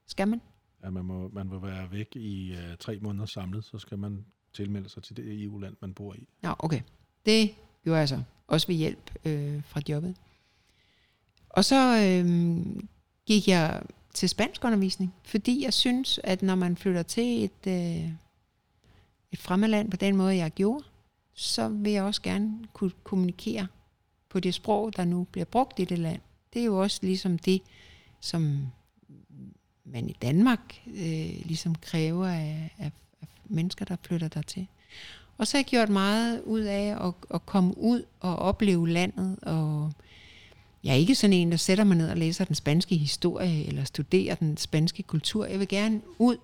Skal man? Ja, man, må, man må være væk i uh, tre måneder samlet, så skal man tilmelde sig til det EU-land, man bor i. Ja, okay. Det gjorde jeg så. Også ved hjælp øh, fra jobbet. Og så øh, gik jeg til spansk undervisning, fordi jeg synes, at når man flytter til et, øh, et fremmedland på den måde, jeg gjorde, så vil jeg også gerne kunne kommunikere på det sprog, der nu bliver brugt i det land. Det er jo også ligesom det, som man i Danmark øh, ligesom kræver af, af, af mennesker, der flytter dertil. Og så har jeg gjort meget ud af at, at komme ud og opleve landet. Og jeg er ikke sådan en, der sætter mig ned og læser den spanske historie eller studerer den spanske kultur. Jeg vil gerne ud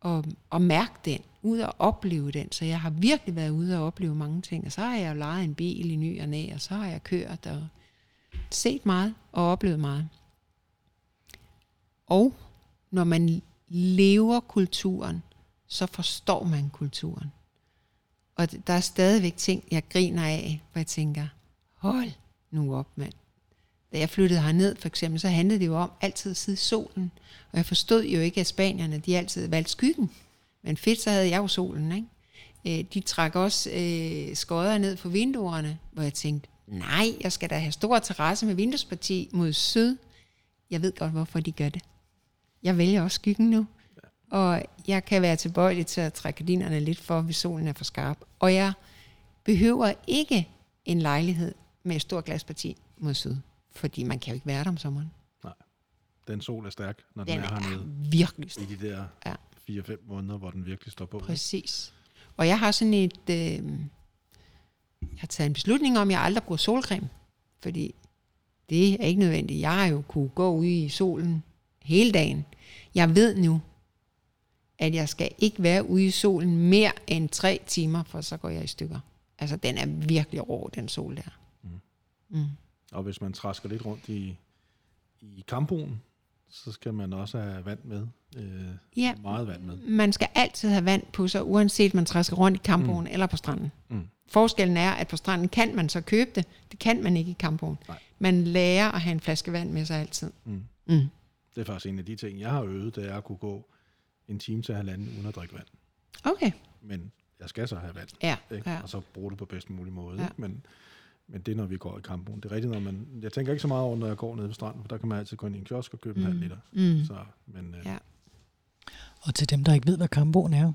og, og mærke den, ud og opleve den. Så jeg har virkelig været ude og opleve mange ting. Og så har jeg jo lejet en bil i ny og næ, og så har jeg kørt og set meget og oplevet meget. Og når man lever kulturen, så forstår man kulturen. Og der er stadigvæk ting, jeg griner af, hvor jeg tænker, hold nu op, mand. Da jeg flyttede herned, for eksempel, så handlede det jo om altid at sidde i solen. Og jeg forstod jo ikke, at spanierne, de altid valgte skyggen. Men fedt, så havde jeg jo solen, ikke? Øh, De trak også øh, skodder ned for vinduerne, hvor jeg tænkte, nej, jeg skal da have stor terrasse med vinduesparti mod syd. Jeg ved godt, hvorfor de gør det. Jeg vælger også skyggen nu. Og jeg kan være tilbøjelig til at trække gardinerne lidt for, hvis solen er for skarp. Og jeg behøver ikke en lejlighed med et stort glasparti mod syd. Fordi man kan jo ikke være der om sommeren. Den sol er stærk, når den, Den er er hernede. virkelig I stærk. de der Ja. 4-5 måneder, hvor den virkelig står på. Præcis. Og jeg har sådan et... Øh, jeg har taget en beslutning om, at jeg aldrig bruger solcreme. Fordi det er ikke nødvendigt. Jeg har jo kunne gå ud i solen hele dagen. Jeg ved nu, at jeg skal ikke være ude i solen mere end tre timer, for så går jeg i stykker. Altså, den er virkelig rå, den sol der. Mm. Og hvis man træsker lidt rundt i, i kampoen, så skal man også have vand med. Øh, Ja. Meget vand med. Man skal altid have vand på sig, uanset man træsker rundt i kampoen mm. eller på stranden. Mm. Forskellen er, at på stranden kan man så købe det. Det kan man ikke i kampoen. Nej. Man lærer at have en flaske vand med sig altid. Mm. Mm. Det er faktisk en af de ting, jeg har øvet, det er at kunne gå en time til halvanden uden at drikke vand. Okay. Men jeg skal så have vand, Ja, ikke? ja. og så bruge det på bedst mulig måde. Ja. Ikke? Men, men det er, når vi går i kampen. Det er rigtigt, når man... Jeg tænker ikke så meget over, når jeg går ned ved stranden, for der kan man altid gå ind i en kiosk og købe en halv liter. Mm. Så, men, øh, Ja. Og til dem, der ikke ved, hvad Kamboen er,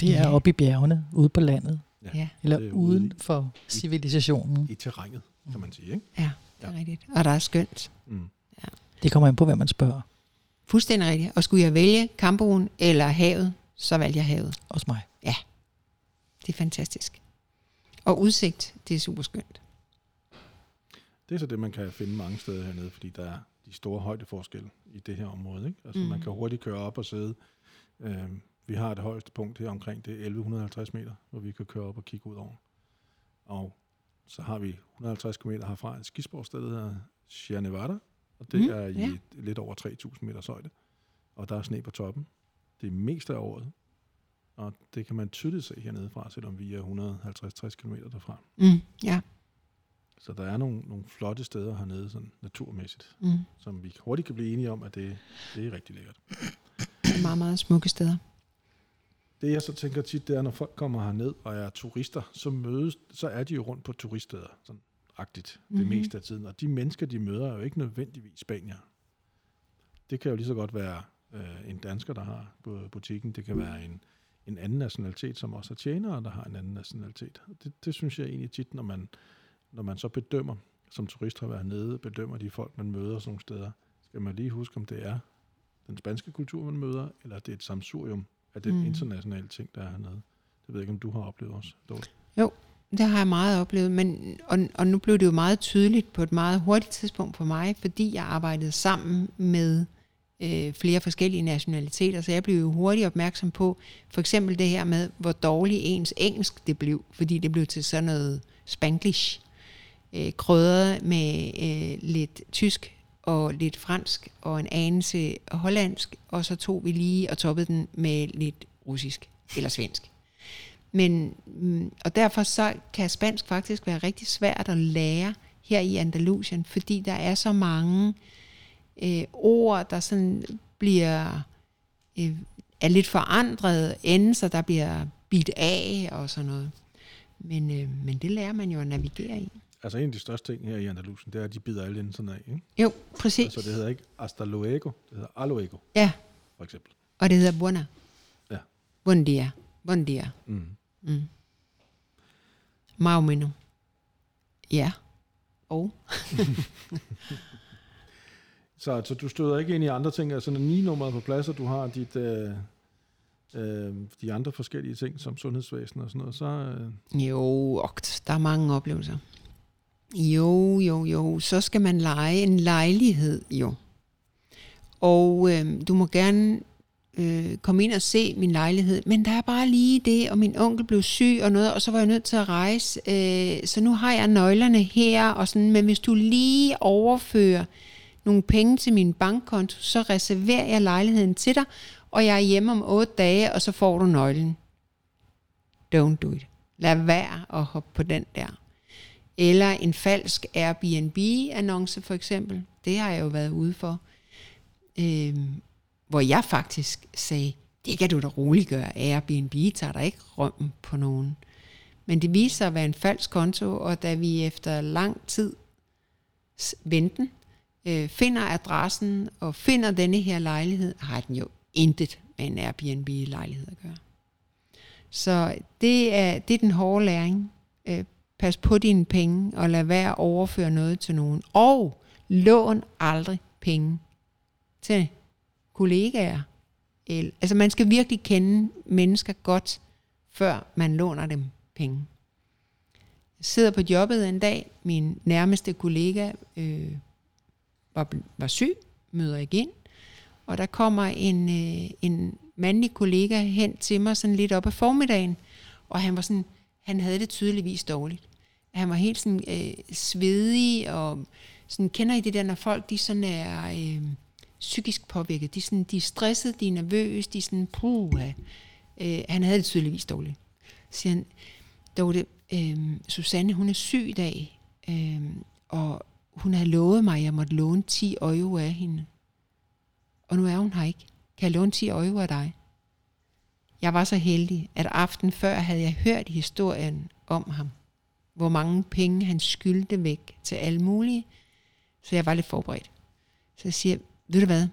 det er Ja. oppe i bjergene, ude på landet, Ja, eller er ude uden i- for civilisationen. i terrænet, kan man sige. Ikke? ja, det er Ja. rigtigt. Og der er skønt. Mm. Det kommer an på, hvad man spørger. Fuldstændig rigtigt. Og skulle jeg vælge Kamboen eller havet, så valgte jeg havet. Også mig. Det er fantastisk. Og udsigt, det er super skønt. Det er så det, man kan finde mange steder hernede, fordi der er de store højdeforskelle i det her område. Ikke? Altså, mm. Man kan hurtigt køre op og sidde. Øh, vi har det højeste punkt her omkring, det er 1150 meter, hvor vi kan køre op og kigge ud over. Og så har vi 150 km herfra et skisportsted, der hedder Sierra Nevada, og det Mm, er i ja. ja. lidt over 3.000 meters højde. Og der er sne på toppen. Det er mest af året. Og det kan man tydeligt se hernede fra, selvom vi er 150-60 km derfra. Mm, ja. Så der er nogle, nogle flotte steder hernede, sådan naturmæssigt, Mm. som vi hurtigt kan blive enige om, at det, det er rigtig lækkert. Det er meget, meget smukke steder. Det jeg så tænker tit, det er, når folk kommer herned og er turister, så mødes, så er de jo rundt på turiststeder, sådan agtigt, det Mhm. meste af tiden. Og de mennesker, de møder, er jo ikke nødvendigvis spanier. Det kan jo lige så godt være øh, en dansker, der har på butikken. Det kan være en, en anden nationalitet, som også er tjenere, der har en anden nationalitet. Det, det synes jeg egentlig tit, når man, når man så bedømmer, som turist har været nede, bedømmer de folk, man møder sådan nogle steder, skal man lige huske, om det er den spanske kultur, man møder, eller det er et samsurium af den Mm. internationale ting, der er hernede. Det ved jeg ikke, om du har oplevet også. Dorte. Det har jeg meget oplevet, men, og, og nu blev det jo meget tydeligt på et meget hurtigt tidspunkt for mig, fordi jeg arbejdede sammen med øh, flere forskellige nationaliteter, så jeg blev jo hurtigt opmærksom på, for eksempel det her med, hvor dårlig ens engelsk det blev, fordi det blev til sådan noget spanglish, øh, krydret med øh, lidt tysk og lidt fransk og en anelse hollandsk, og så tog vi lige og toppede den med lidt russisk eller svensk. Men, mm, og derfor så kan spansk faktisk være rigtig svært at lære her i Andalusien, fordi der er så mange øh, ord, der sådan bliver øh, er lidt forandret, endelser, der bliver bidt af og sådan noget. Men, øh, men det lærer man jo at navigere i. Altså en af de største ting her i Andalusien, det er, at de bider alle sådan af. Ikke? Jo, præcis. Altså det hedder ikke hasta luego, det hedder a luego, Ja, for eksempel. og det hedder buona. Ja. Buen dia. Buen dia. Mm. Mm. Mino. Ja. Og? Så altså, du støder ikke ind i andre ting, altså når ni-nummeret er på plads, og du har dit, øh, øh, de andre forskellige ting, som sundhedsvæsen og sådan noget, så... Øh, Jo, okt, der er mange oplevelser. Jo, jo, jo. Så skal man lege en lejlighed, jo. Og øh, du må gerne øh, komme ind og se min lejlighed, men der er bare lige det, og min onkel blev syg og noget, og så var jeg nødt til at rejse. Øh, så nu har jeg nøglerne her, og sådan, men hvis du lige overfører nogle penge til min bankkonto, så reserverer jeg lejligheden til dig, og jeg er hjemme om otte dage, og så får du nøglen. Don't do it. Lad være at hoppe på den der. Eller en falsk Airbnb-annonce for eksempel. Det har jeg jo været ude for. Øhm, hvor jeg faktisk sagde, det kan du da roligt gøre. Airbnb tager der ikke rømmen på nogen. Men det viste sig at være en falsk konto, og da vi efter lang tid venten øh, finder adressen og finder denne her lejlighed, har den jo intet med en Airbnb-lejlighed at gøre. Så det er, det er den hårde læring. Øh, pas på dine penge, og lad være at overføre noget til nogen. Og lån aldrig penge til kollegaer. Altså man skal virkelig kende mennesker godt, før man låner dem penge. Jeg sidder på jobbet en dag, min nærmeste kollega øh, var, var syg, møder ikke ind, og der kommer en, øh, en mandlig kollega hen til mig sådan lidt op af formiddagen, og han var sådan, han havde det tydeligvis dårligt. Han var helt sådan øh, svedig, og sådan, kender I det der, når folk de sådan er øh, psykisk påvirket, de sådan, de er stresset, de er nervøse, de er sådan, puha. Øh, han havde det tydeligvis dårligt. Så siger han, Dorte, øh, Susanne, hun er syg i dag, øh, og hun havde lovet mig, at jeg måtte låne 10 euro af hende. Og nu er hun her ikke. Kan jeg låne 10 euro af dig? Jeg var så heldig, at aften før havde jeg hørt historien om ham. Hvor mange penge han skyldte væk til alle mulige. Så jeg var lidt forberedt. Så jeg siger, ved du hvad?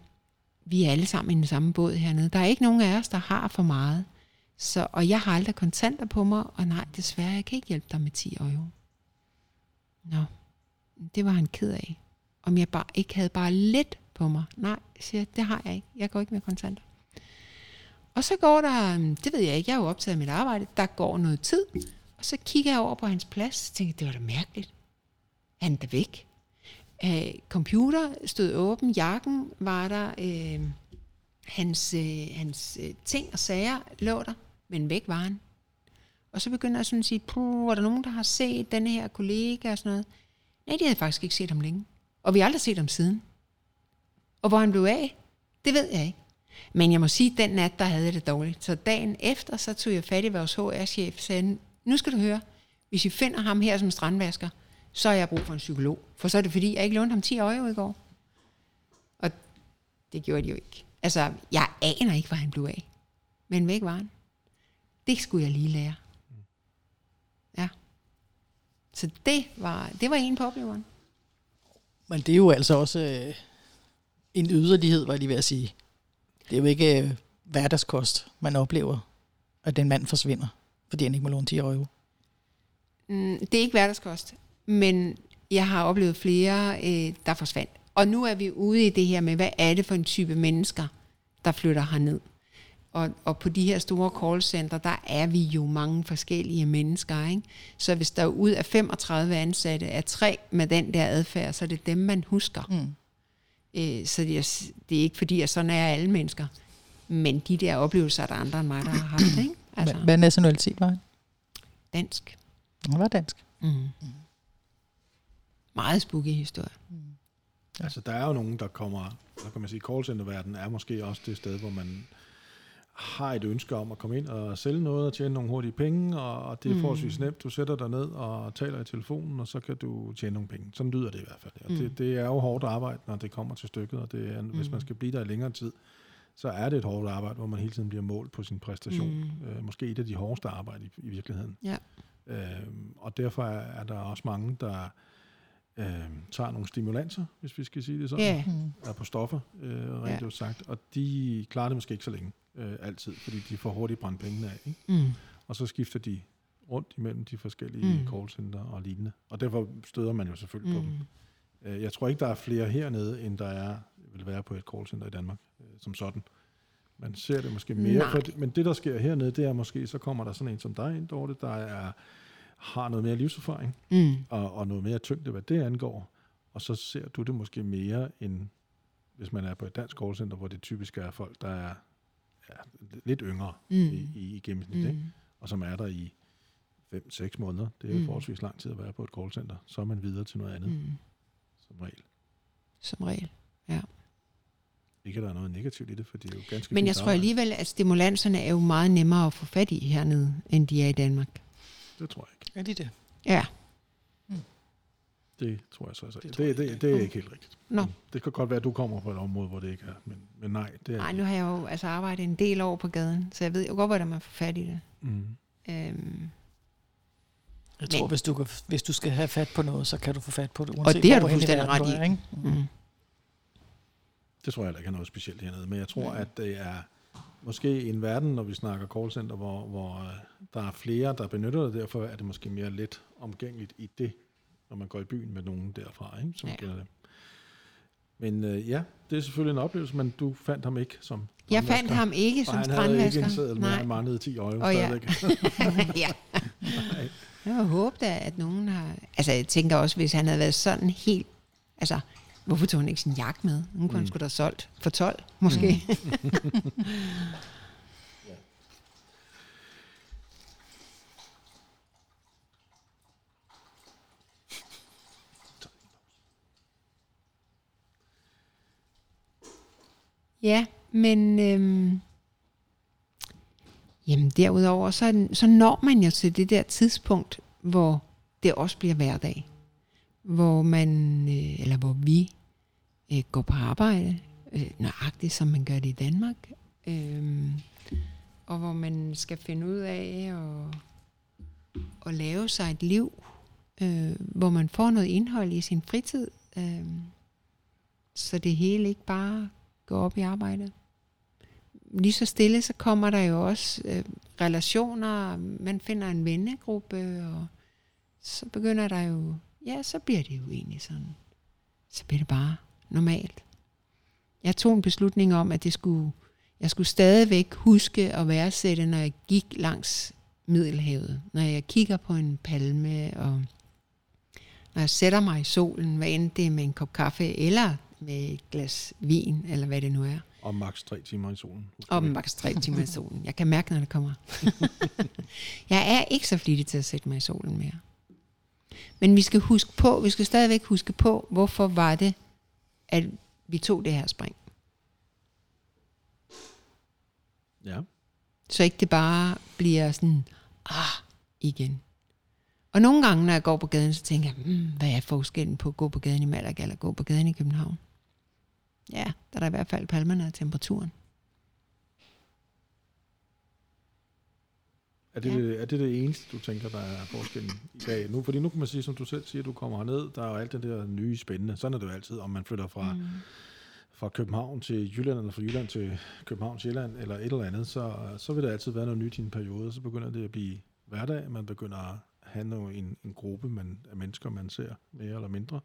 Vi er alle sammen i den samme båd hernede. Der er ikke nogen af os, der har for meget. Så, og jeg har aldrig kontanter på mig, og nej, desværre, jeg kan ikke hjælpe dig med 10 euro. Nå, det var han ked af. Om jeg bare ikke havde bare lidt på mig. Nej, siger jeg, det har jeg ikke. Jeg går ikke med kontanter. Og så går der, det ved jeg ikke, jeg er jo optaget af mit arbejde, der går noget tid, og så kigger jeg over på hans plads, og tænker, det var da mærkeligt. Han er da væk. Øh, computer stod åben, jakken var der, øh, hans, øh, hans øh, ting og sager lå der, men væk var han. Og så begynder jeg sådan at sige, puh, er der nogen, der har set denne her kollega og sådan noget? Nej, de havde faktisk ikke set ham længe. Og vi har aldrig set ham siden. Og hvor han blev af, det ved jeg ikke. Men jeg må sige, at den nat, der havde jeg det dårligt. Så dagen efter, så tog jeg fat i vores HR-chef sagde, nu skal du høre, hvis I finder ham her som strandvasker, så har jeg brug for en psykolog. For så er det fordi, jeg ikke lånte ham 10 øje i går. Og det gjorde de jo ikke. Altså, jeg aner ikke, hvor han blev af. Men væk var han. Det skulle jeg lige lære. Ja. Så det var, det var en på opleveren. Men det er jo altså også øh, en yderlighed, var de ved at sige. Det er jo ikke øh, hverdagskost, man oplever, at den mand forsvinder, fordi han ikke må låne 10 euro. Mm, det er ikke hverdagskost, men jeg har oplevet flere, øh, der forsvandt. Og nu er vi ude i det her med, hvad er det for en type mennesker, der flytter herned. Og, og på de her store callcenter, der er vi jo mange forskellige mennesker. Ikke? Så hvis der ud af 35 ansatte er tre med den der adfærd, så er det dem, man husker. Mm. Øh, så det er, det er ikke fordi, at sådan er alle mennesker. Men de der oplevelser, er der andre end mig, der har haft. Ikke? Altså. Hvad nationalitet var han? Dansk. Han var dansk. Mm. Meget spooky historie. Altså, der er jo nogen, der kommer, hvad kan man sige, callcenterverdenen er måske også det sted, hvor man har et ønske om at komme ind og sælge noget og tjene nogle hurtige penge, og det er Mm. forholdsvis nemt. Du sætter dig ned og taler i telefonen, og så kan du tjene nogle penge. Sådan lyder det i hvert fald. Og Mm. det, det er jo hårdt arbejde, når det kommer til stykket, og det er, hvis Mm. man skal blive der i længere tid, så er det et hårdt arbejde, hvor man hele tiden bliver målt på sin præstation. Mm. Øh, måske et af de hårdeste arbejde i, i virkeligheden. Ja. Øhm, og derfor er, er der også mange, der øhm, tager nogle stimulanser, hvis vi skal sige det sådan Mm. er på stoffer, øh, rent ja. sagt, og de klarer det måske ikke så længe øh, altid, fordi de får hurtigt brændt pengene af, ikke? mm. og så skifter de rundt imellem de forskellige Mm. callcenter og lignende, og derfor støder man jo selvfølgelig mm. på dem. Øh, Jeg tror ikke, der er flere hernede, end der er, vil være på et callcenter i Danmark, øh, som sådan. Man ser det måske mere, Nej. for, men det, der sker hernede, det er måske, så kommer der sådan en som dig ind, Dorte, der er, har noget mere livserfaring, Mm. og, og noget mere tyngde, hvad det angår. Og så ser du det måske mere, end hvis man er på et dansk callcenter, hvor det typisk er folk, der er ja, lidt yngre Mm. i, i, i gennemsnit, mm. ikke? Og som er der i 5-6 måneder. Det er jo Mm. forholdsvis lang tid at være på et callcenter. Så er man videre til noget andet, mm. Som regel. Som regel. Ikke, at der er noget negativt i det, for det er jo ganske Men jeg tror alligevel, at stimulanserne er jo meget nemmere at få fat i hernede, end de er i Danmark. Det tror jeg ikke. Er de det? Ja. Det tror jeg så altså. Det Det, jeg det, det, det er ikke helt rigtigt. Nå. Mm. Det kan godt være, at du kommer fra et område, hvor det ikke er. Men, men nej, det er Nej, nu har jeg jo altså arbejdet en del år på gaden, så jeg ved jo godt, hvordan man får fat i det. Mm. Øhm, Jeg tror, Men- hvis du, kan, hvis du skal have fat på noget, så kan du få fat på det, det har du fuldstændig ret du i. ikke? mm. Det tror jeg heller ikke er noget specielt hernede, men jeg tror, Mm. at det er måske i en verden, når vi snakker callcenter, hvor, hvor øh, der er flere, der benytter det, derfor er det måske mere let omgængeligt i det, når man går i byen med nogen derfra, ikke, som Ja. ja. det. Men øh, ja, det er selvfølgelig en oplevelse, men du fandt ham ikke som Jeg fandt ham ikke som han havde ikke en seddel, men han manglede 10 euro Og ja. ja. Jeg håber da, at nogen har... Altså, jeg tænker også, hvis han havde været sådan helt... Altså, hvorfor tog han ikke sin jakke med? Nu kunne mm. skulle da solgt for 12, måske. Mm. ja, men... Øhm, jamen, derudover, så, så når man jo til det der tidspunkt, hvor det også bliver hverdag. Hvor man, øh, eller hvor vi øh, går på arbejde, øh, nøjagtigt som man gør det i Danmark. Øh, og hvor man skal finde ud af at, at lave sig et liv, øh, hvor man får noget indhold i sin fritid, øh, så det hele ikke bare går op i arbejdet. Lige så stille, så kommer der jo også øh, relationer, man finder en vennegruppe, og så begynder der jo, ja, så bliver det jo egentlig sådan, så bliver det bare normalt. Jeg tog en beslutning om, at det skulle, jeg skulle stadigvæk huske at værdsætte, når jeg gik langs Middelhavet. Når jeg kigger på en palme, og når jeg sætter mig i solen, hvad end det er med en kop kaffe, eller med et glas vin, eller hvad det nu er. Og maks tre timer i solen. Og maks tre timer i solen. Jeg kan mærke, når det kommer. jeg er ikke så flittig til at sætte mig i solen mere. Men vi skal huske på, vi skal stadigvæk huske på, hvorfor var det, at vi tog det her spring. Ja. Så ikke det bare bliver sådan, ah, igen. Og nogle gange, når jeg går på gaden, så tænker jeg, hmm, hvad er forskellen på at gå på gaden i Malaga eller gå på gaden i København? Ja, der er der i hvert fald palmerne og temperaturen. Er det, Ja. det, er det det eneste, du tænker, der er forskellen i dag? Nu, fordi nu kan man sige, som du selv siger, du kommer herned, der er jo alt det der nye spændende. Sådan er det jo altid, om man flytter fra, mm. fra København til Jylland, eller fra Jylland til København til Jylland, eller et eller andet, så, så vil der altid være noget nyt i en periode. Så begynder det at blive hverdag. Man begynder at have noget, en, en gruppe man, af mennesker, man ser mere eller mindre.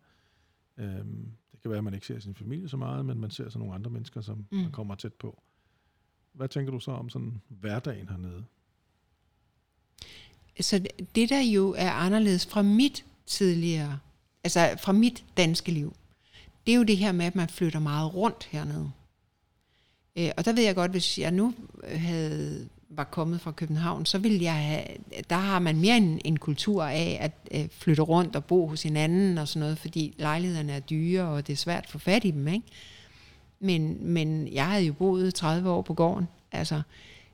Øhm, det kan være, at man ikke ser sin familie så meget, men man ser så nogle andre mennesker, som mm. man kommer tæt på. Hvad tænker du så om sådan hverdagen hernede? Så det- der jo er anderledes fra mit tidligere, altså fra mit danske liv, det er jo det her med, at man flytter meget rundt hernede. Øh, og der ved jeg godt, hvis jeg nu øh, havde, var kommet fra København, så ville jeg have, der har man mere en, en kultur af at øh, flytte rundt og bo hos hinanden og sådan noget, fordi lejlighederne er dyre, og det er svært at få fat i dem, ikke? Men, men jeg havde jo boet 30 år på gården, altså,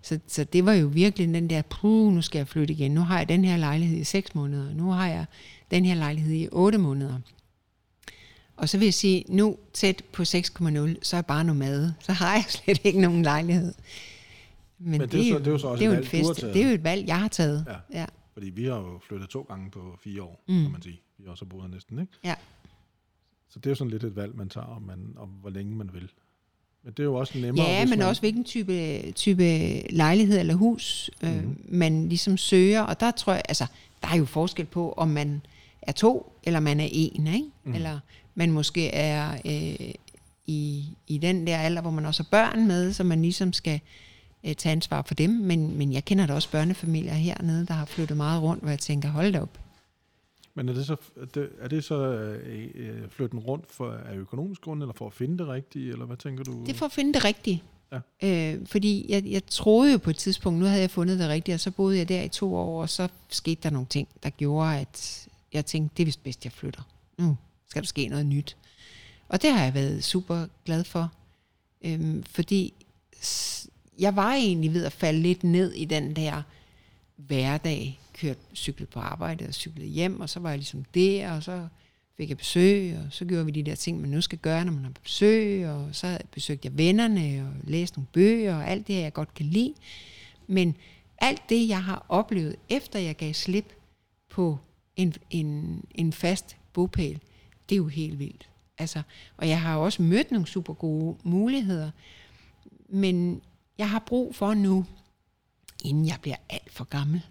så, så det var jo virkelig den der, puh, nu skal jeg flytte igen. Nu har jeg den her lejlighed i 6 måneder. Nu har jeg den her lejlighed i 8 måneder. Og så vil jeg sige, nu tæt på 6,0, så er jeg bare nomade. Så har jeg slet ikke nogen lejlighed. Men, Men det er jo så- det er jo så også det er et valg, fest. Det er jo et valg, jeg har taget. Ja. Ja. Fordi vi har jo flyttet to gange på fire år, mm. kan man sige. Vi har også boet her næsten, ikke? Ja. Så det er jo sådan lidt et valg, man tager, om, man, om hvor længe man vil. Men det er jo også nemmere. Ja, men man, også hvilken type, type lejlighed eller hus øh, Mhm. man ligesom søger. Og der tror jeg, altså, der er jo forskel på, om man er to, eller man er en, ikke? Mm. Eller man måske er øh, i, i den der alder, hvor man også har børn med, så man ligesom skal øh, tage ansvar for dem. Men, men jeg kender da også børnefamilier hernede, der har flyttet meget rundt, hvor jeg tænker, hold da op. Men er det så, er det, så øh, øh, flytten rundt for, af økonomisk grund, eller for at finde det rigtige, eller hvad tænker du? Det er for at finde det rigtige. Ja. Øh, fordi jeg, jeg troede jo på et tidspunkt, nu havde jeg fundet det rigtige, og så boede jeg der i to år, og så skete der nogle ting, der gjorde, at jeg tænkte, det er vist bedst, jeg flytter. Nu skal der ske noget nyt. Og det har jeg været super glad for. Øhm, fordi jeg var egentlig ved at falde lidt ned i den der hverdag kørte, cyklede på arbejde og cyklede hjem, og så var jeg ligesom der, og så fik jeg besøg, og så gjorde vi de der ting, man nu skal gøre, når man har besøg, og så besøgte jeg vennerne, og læste nogle bøger, og alt det, jeg godt kan lide. Men alt det, jeg har oplevet, efter jeg gav slip på en, en, en fast bopæl, det er jo helt vildt. Altså, og jeg har også mødt nogle super gode muligheder, men jeg har brug for nu, inden jeg bliver alt for gammel,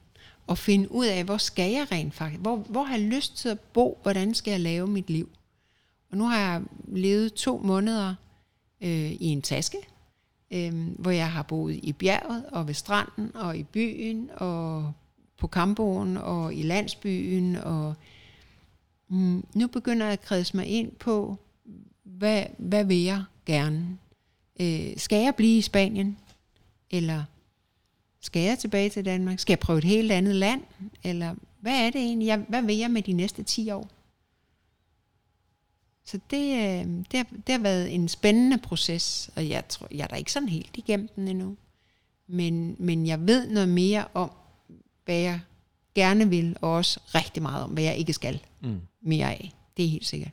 at finde ud af, hvor skal jeg rent faktisk, hvor, hvor har jeg lyst til at bo, hvordan skal jeg lave mit liv. Og nu har jeg levet to måneder øh, i en taske, øh, hvor jeg har boet i bjerget og ved stranden og i byen og på kamboen og i landsbyen. Og mm, nu begynder jeg at kredse mig ind på, hvad, hvad vil jeg gerne? Øh, skal jeg blive i Spanien? Eller skal jeg tilbage til Danmark? Skal jeg prøve et helt andet land? Eller hvad er det egentlig? Jeg, hvad vil jeg med de næste 10 år? Så det, øh, det, har, det har været en spændende proces, og jeg tror, jeg er da ikke sådan helt igennem den endnu. Men, men jeg ved noget mere om, hvad jeg gerne vil, og også rigtig meget om, hvad jeg ikke skal Mm. mere af. Det er helt sikkert.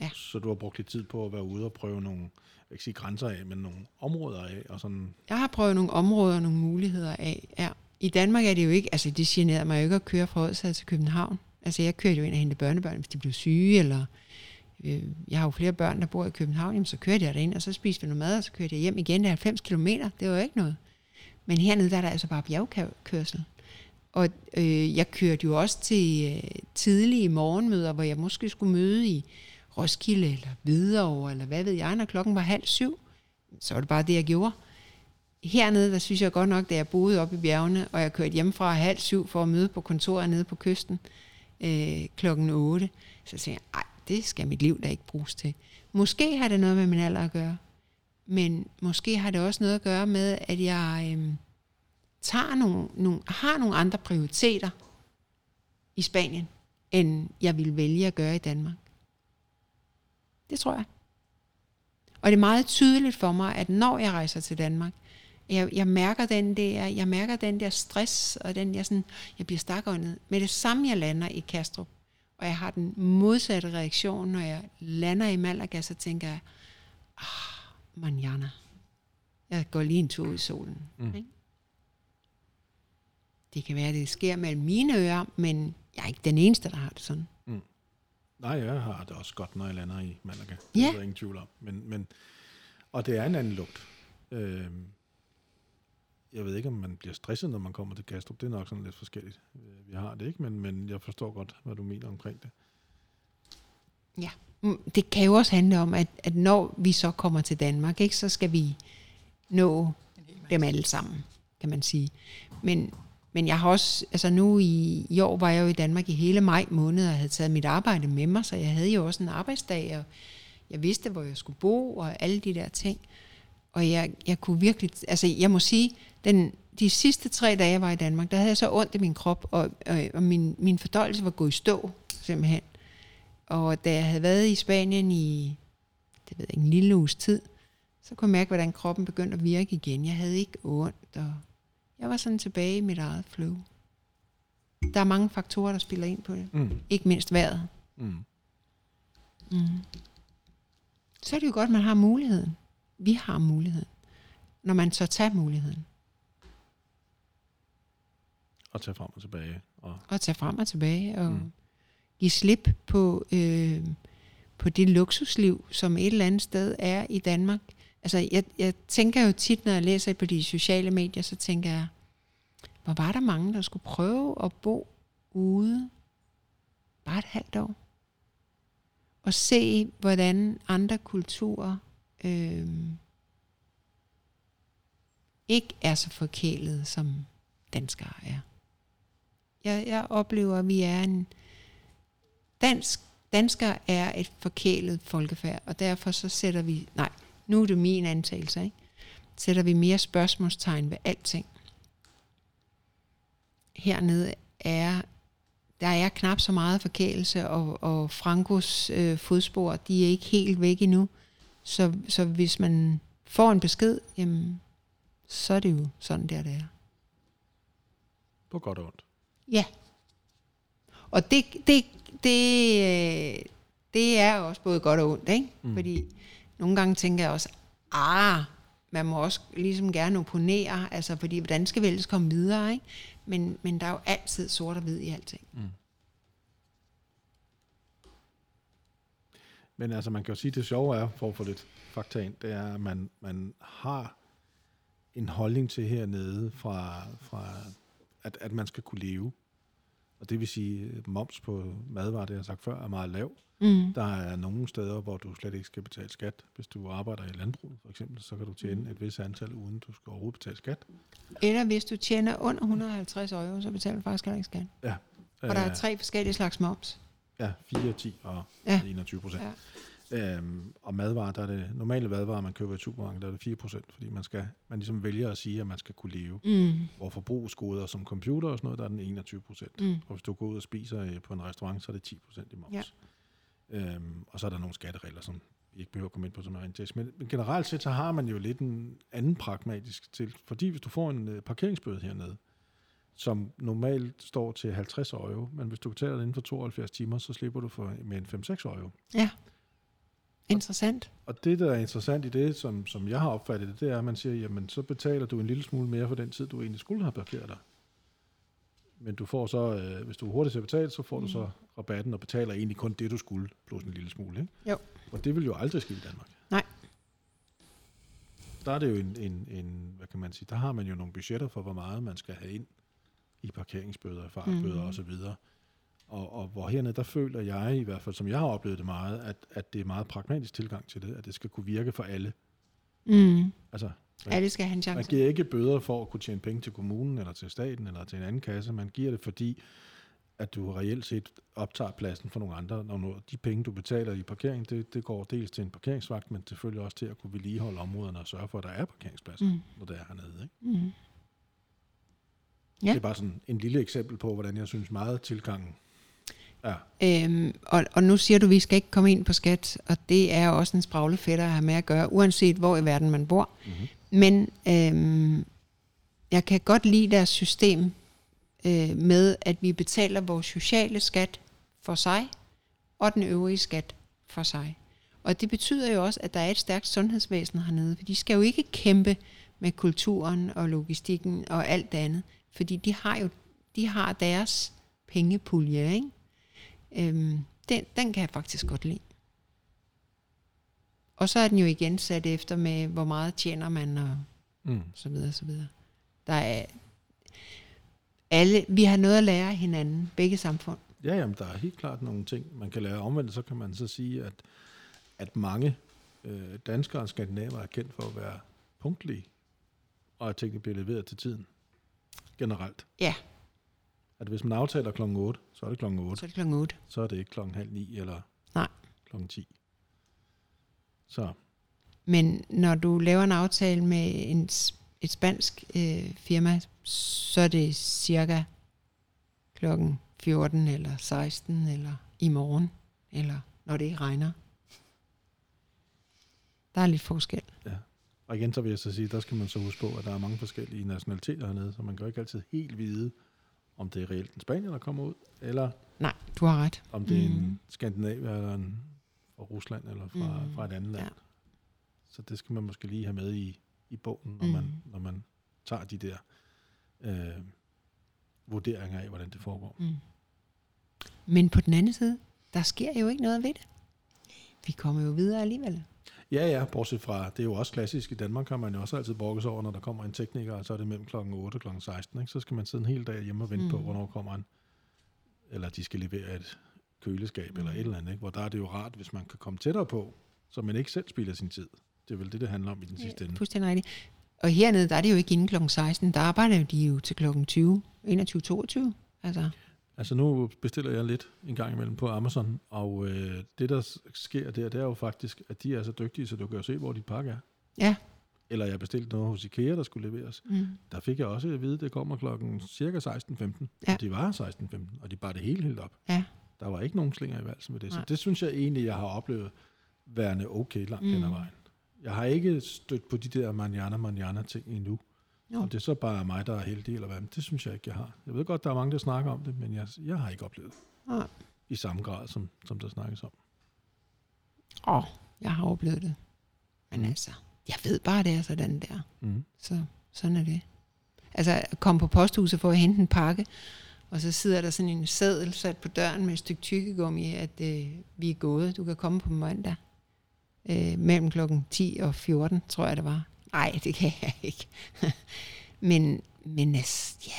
Ja. Så du har brugt lidt tid på at være ude og prøve nogle, jeg vil ikke sige grænser af, men nogle områder af, og sådan, Jeg har prøvet nogle områder og nogle muligheder af. Ja. I Danmark er det jo ikke, altså det generer mig jo ikke at køre fra Odsad til København. Altså jeg kører jo ind og hente børnebørn, hvis de bliver syge, eller øh, jeg har jo flere børn, der bor i København, jamen, så kører jeg derind, og så spiser vi noget mad, og så kører jeg hjem igen. Det er 90 km, det var jo ikke noget. Men hernede, der er der altså bare bjergkørsel. Og øh, jeg kørte jo også til øh, tidlige morgenmøder, hvor jeg måske skulle møde i Roskilde, eller Hvidovre, eller hvad ved jeg, når klokken var halv syv. Så var det bare det, jeg gjorde. Hernede, der synes jeg godt nok, da jeg boede oppe i bjergene, og jeg kørte hjemmefra halv syv for at møde på kontoret nede på kysten øh, klokken 8, så tænkte jeg, ej, det skal mit liv da ikke bruges til. Måske har det noget med min alder at gøre, men måske har det også noget at gøre med, at jeg øh, tager nogle, nogle, har nogle andre prioriteter i Spanien, end jeg ville vælge at gøre i Danmark. Det tror jeg. Og det er meget tydeligt for mig, at når jeg rejser til Danmark, jeg, jeg mærker den der, jeg mærker den der stress, og den jeg sådan, jeg bliver stakåndet. Med det samme, jeg lander i Kastrup, og jeg har den modsatte reaktion, når jeg lander i Malaga, så tænker jeg, ah, manjana. Jeg går lige en tur i solen. Mm. Ikke? Det kan være, at det sker mellem mine ører, men jeg er ikke den eneste, der har det sådan. Nej, jeg har det også godt, når jeg lander i Malaga. Det Ja. er der ingen tvivl om. Men, men, og det er en anden lugt. Øh, jeg ved ikke, om man bliver stresset, når man kommer til Kastrup. Det er nok sådan lidt forskelligt. Øh, Vi har det ikke, men, men jeg forstår godt, hvad du mener omkring det. Ja, Mm, det kan jo også handle om, at, at når vi så kommer til Danmark, ikke, så skal vi nå dem alle sammen, kan man sige. Men, men jeg har også, altså nu i, i år var jeg jo i Danmark i hele maj måned, og havde taget mit arbejde med mig, så jeg havde jo også en arbejdsdag, og jeg vidste, hvor jeg skulle bo, og alle de der ting. Og jeg, jeg kunne virkelig, altså jeg må sige, den, de sidste tre dage, jeg var i Danmark, der havde jeg så ondt i min krop, og, og, og min, min fordøjelse var gået i stå, simpelthen. Og da jeg havde været i Spanien i det ved jeg, en lille uges tid, så kunne jeg mærke, hvordan kroppen begyndte at virke igen. Jeg havde ikke ondt, og jeg var sådan tilbage i mit eget flow. Der er mange faktorer, der spiller ind på det. Mm. Ikke mindst vejret. Mm. Mm. Så er det jo godt, at man har muligheden. Vi har muligheden. Når man så tager muligheden. Og tage frem og tilbage. Og, Og tage frem og tilbage. Og Mm. give slip på, øh, på det luksusliv, som et eller andet sted er i Danmark. Altså, jeg, jeg tænker jo tit, når jeg læser på de sociale medier, så tænker jeg, hvor var der mange, der skulle prøve at bo ude bare et halvt år. Og se, hvordan andre kulturer øh, ikke er så forkælede, som danskere er. Jeg, jeg oplever, at vi er en... Dansk, danskere er et forkælet folkefærd, og derfor så sætter vi... Nej, nu er det min antagelse, ikke? Sætter vi mere spørgsmålstegn ved alting. Hernede er... Der er knap så meget forkælelse, og, og Frankos øh, fodspor, de er ikke helt væk endnu. Så, så hvis man får en besked, jamen, så er det jo sådan der, det er. på godt og ondt. Ja. Og det, det, det, øh, det er også både godt og ondt, ikke? Mm. Fordi nogle gange tænker jeg også, ah, man må også ligesom gerne opponere, altså fordi hvordan skal vi ellers komme videre, ikke? Men, men der er jo altid sort og hvid i alting. Men altså, man kan jo sige, at det sjove er, for at få lidt fakta ind, det er, at man, man har en holdning til hernede fra, fra at, at man skal kunne leve. Og det vil sige, at moms på madvarer, det jeg har sagt før, er meget lav. Mm. Der er nogle steder, hvor du slet ikke skal betale skat. Hvis du arbejder i landbruget, for eksempel, så kan du tjene et vis antal, uden du skal overhovedet betale skat. Eller hvis du tjener under 150 euro, så betaler du faktisk heller ikke skat. Ja. Og der er Øh, tre forskellige slags moms. Ja, 4, 10 og Ja. 21 procent. Ja. Øhm, og madvarer, der er det normale madvarer, man køber i et supermarked, der er det 4 procent, fordi man, skal, man ligesom vælger at sige, at man skal kunne leve. Mm. Hvor forbrugsgoder som computer og sådan noget, der er den 21 procent. Mm. Og hvis du går ud og spiser øh, på en restaurant, så er det 10 procent i moms. Ja. Øhm, og så er der nogle skatteregler, som vi ikke behøver at komme ind på som er. Men, men generelt set, så har man jo lidt en anden pragmatisk til, fordi hvis du får en øh, parkeringsbøde hernede, som normalt står til 50 euro, men hvis du betaler det inden for 72 timer, så slipper du for med en 5-6 euro. Ja. Interessant. Og det, der er interessant i det, som, som jeg har opfattet det, det er, at man siger, jamen så betaler du en lille smule mere for den tid, du egentlig skulle have parkeret dig. Men du får så, øh, hvis du er hurtigt til at betale, så får du så rabatten og betaler egentlig kun det, du skulle, plus en lille smule. Ikke? Jo. Og det vil jo aldrig ske i Danmark. Nej. Der er det jo en, en, en, hvad kan man sige, der har man jo nogle budgetter for, hvor meget man skal have ind i parkeringsbøder, fartbøder mm. og så videre. Og, og hvor hernede, der føler jeg i hvert fald, som jeg har oplevet det meget, at, at det er meget pragmatisk tilgang til det, at det skal kunne virke for alle. Mm. Altså, Alle skal have en man chance. giver ikke bøder for at kunne tjene penge til kommunen, eller til staten, eller til en anden kasse. Man giver det, fordi at du reelt set optager pladsen for nogle andre. Når de penge, du betaler i parkering, det, det går dels til en parkeringsvagt, men selvfølgelig også til at kunne vedligeholde områderne og sørge for, at der er parkeringspladser, Mm. når det er hernede. Ikke? Mm. Ja. Det er bare sådan en lille eksempel på, hvordan jeg synes meget tilgangen er. Øhm, og, og nu siger du, at vi skal ikke komme ind på skat, og det er også en spraglefætter at have med at gøre, uanset hvor i verden man bor. Mm-hmm. Men øhm, jeg kan godt lide deres system øh, med, at vi betaler vores sociale skat for sig, og den øvrige skat for sig. Og det betyder jo også, at der er et stærkt sundhedsvæsen hernede, for de skal jo ikke kæmpe med kulturen og logistikken og alt det andet, fordi de har jo de har deres pengepulje, ikke? Øhm, den, den kan jeg faktisk godt lide. Og så er den jo igen sat efter med, hvor meget tjener man, og Mm. så videre, så videre. Der er alle, vi har noget at lære hinanden, begge samfund. Ja, jamen, der er helt klart nogle ting, man kan lære. Omvendt så kan man så sige, at, at mange øh, danskere og skandinaver er kendt for at være punktlige, og at tingene bliver leveret til tiden. Generelt. Ja, At hvis man aftaler klokken 8, så er det klokken 8. så er det klokken 8. Så er det ikke klokken halv 9 eller Nej. klokken 10. Så Men når du laver en aftale med en, et spansk øh, firma, så er det cirka klokken 14 eller 16 eller i morgen, eller når det ikke regner. Der er lidt forskel. Og igen så vil jeg så sige, der skal man så huske på, at der er mange forskellige nationaliteter hernede, så man kan jo ikke altid helt vide, om det er reelt en spanier, der kommer ud, eller Nej, du har ret. om det er Mhm. en skandinavier, eller en fra Rusland, eller fra, Mhm. fra et andet land. Ja. Så det skal man måske lige have med i, i bogen, når, Mhm. man, når man tager de der øh, vurderinger af, hvordan det foregår. Mm. Men på den anden side, der sker jo ikke noget ved det. Vi kommer jo videre alligevel. Ja, ja, bortset fra, det er jo også klassisk. I Danmark har man jo også altid brokket sig over, når der kommer en tekniker, og så er det mellem klokken 8 og klokken 16. Ikke? Så skal man sidde en hel dag hjemme og vente mm. på, hvornår kommer en, eller de skal levere et køleskab mm. eller et eller andet. Ikke? Hvor der er det jo rart, hvis man kan komme tættere på, så man ikke selv spilder sin tid. Det er vel det, det handler om i den sidste ende. Fuldstændig rigtigt. Og hernede, der er det jo ikke inden klokken 16. Der arbejder de jo til klokken 20, 21, 22. Altså, Altså nu bestiller jeg lidt en gang imellem på Amazon, og øh, det der sker der, det er jo faktisk, at de er så dygtige, så du kan jo se, hvor dit pakke er. ja. Eller jeg bestilte noget hos IKEA, der skulle leveres. Mm. Der fik jeg også at vide, at det kommer klokken cirka 16.15. Ja. Og det var 16.15, og de bar det hele helt op. Ja. Der var ikke nogen slinger i valsen med det. Så Nej. det synes jeg egentlig, jeg har oplevet værende okay langt mm. hen ad vejen. Jeg har ikke stødt på de der manjana manjana ting endnu. Jo. Om det er så bare mig, der er heldig, eller hvad, men det synes jeg ikke, jeg har. Jeg ved godt, der er mange, der snakker om det, men jeg, jeg har ikke oplevet det Nej. i samme grad, som, som der snakkes om. Åh, jeg har oplevet det. Men Mm. altså, jeg ved bare, det er sådan der. Mm. Så sådan er det. Altså, at komme på posthuset for at hente en pakke, og så sidder der sådan en seddel sat på døren med et stykke tykkegummi, at øh, vi er gået. Du kan komme på mandag. Øh, mellem klokken 10 og 14, tror jeg det var. Nej, det kan jeg ikke. men, men ja,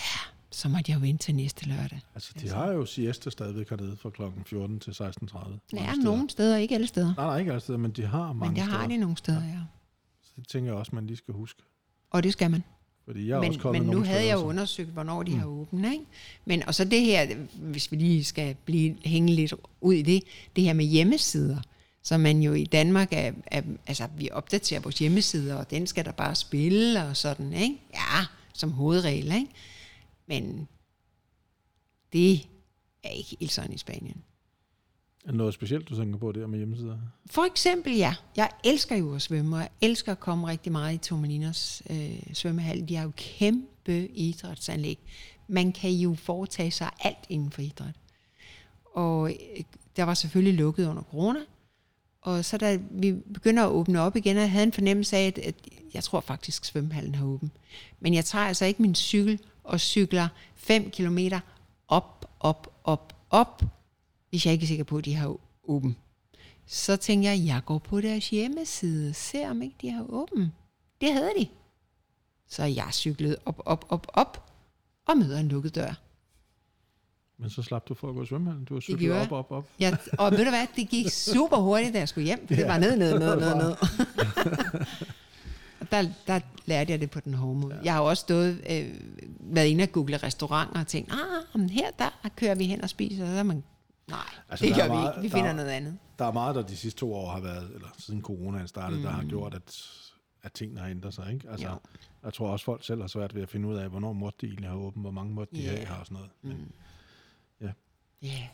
så måtte jeg jo vente til næste lørdag. Altså, de Altså. har jo siesta stadigvæk hernede fra klokken 14 til 16.30. mange Ja, steder. nogle steder, ikke alle steder. Nej, nej, ikke alle steder, men de har mange Men det steder. har de nogle steder, ja. Så det tænker jeg også, man lige skal huske. Og det skal man. Fordi jeg men, også kommet men nu havde jeg jo undersøgt, hvornår de. Mm. har åbent. Ikke? Men, og så det her, hvis vi lige skal blive, hænge lidt ud i det, det her med hjemmesider, så man jo i Danmark er, er, altså vi opdaterer vores hjemmesider, og den skal der bare spille og sådan, ikke? Ja, som hovedregel, ikke? Men det er ikke helt sådan i Spanien. Er noget specielt, du tænker på der med hjemmesider? For eksempel, ja. Jeg elsker jo at svømme, og jeg elsker at komme rigtig meget i Tormelinos øh, svømmehal. De har jo kæmpe idrætsanlæg. Man kan jo foretage sig alt inden for idræt. Og øh, der var selvfølgelig lukket under corona, og så da vi begynder at åbne op igen, og jeg havde en fornemmelse af, at, at jeg tror faktisk, svømmehallen har åben. Men jeg tager altså ikke min cykel og cykler 5 km op, op, op, op, hvis jeg ikke er sikker på, at de har åben. Så tænker jeg, jeg går på deres hjemmeside, ser om ikke de har åben. Det havde de. Så jeg cyklede op, op, op, op, og møder en lukket dør. Men så slap du for at gå i svømmehallen. Du har cyklet op, op, op. Ja, og ved du hvad, det gik super hurtigt, da jeg skulle hjem, for det var ned, ned, ned, ned, ned. og der, der lærte jeg det på den hårde måde. Jeg har også stået, øh, været inde og google restauranter og tænkt, ah, men her der kører vi hen og spiser, og så er man, nej, Altså, det der er gør vi meget- ikke, vi der finder er- noget andet. Der er meget, der de sidste to år har været, eller siden coronaen startede, mm. der har gjort, at, at tingene har ændret sig. Ikke? Altså, Jo. jeg tror også, folk selv har svært ved at finde ud af, hvornår måtte de egentlig have åbent, hvor mange måtte de Ja. have og sådan noget. Men Ja,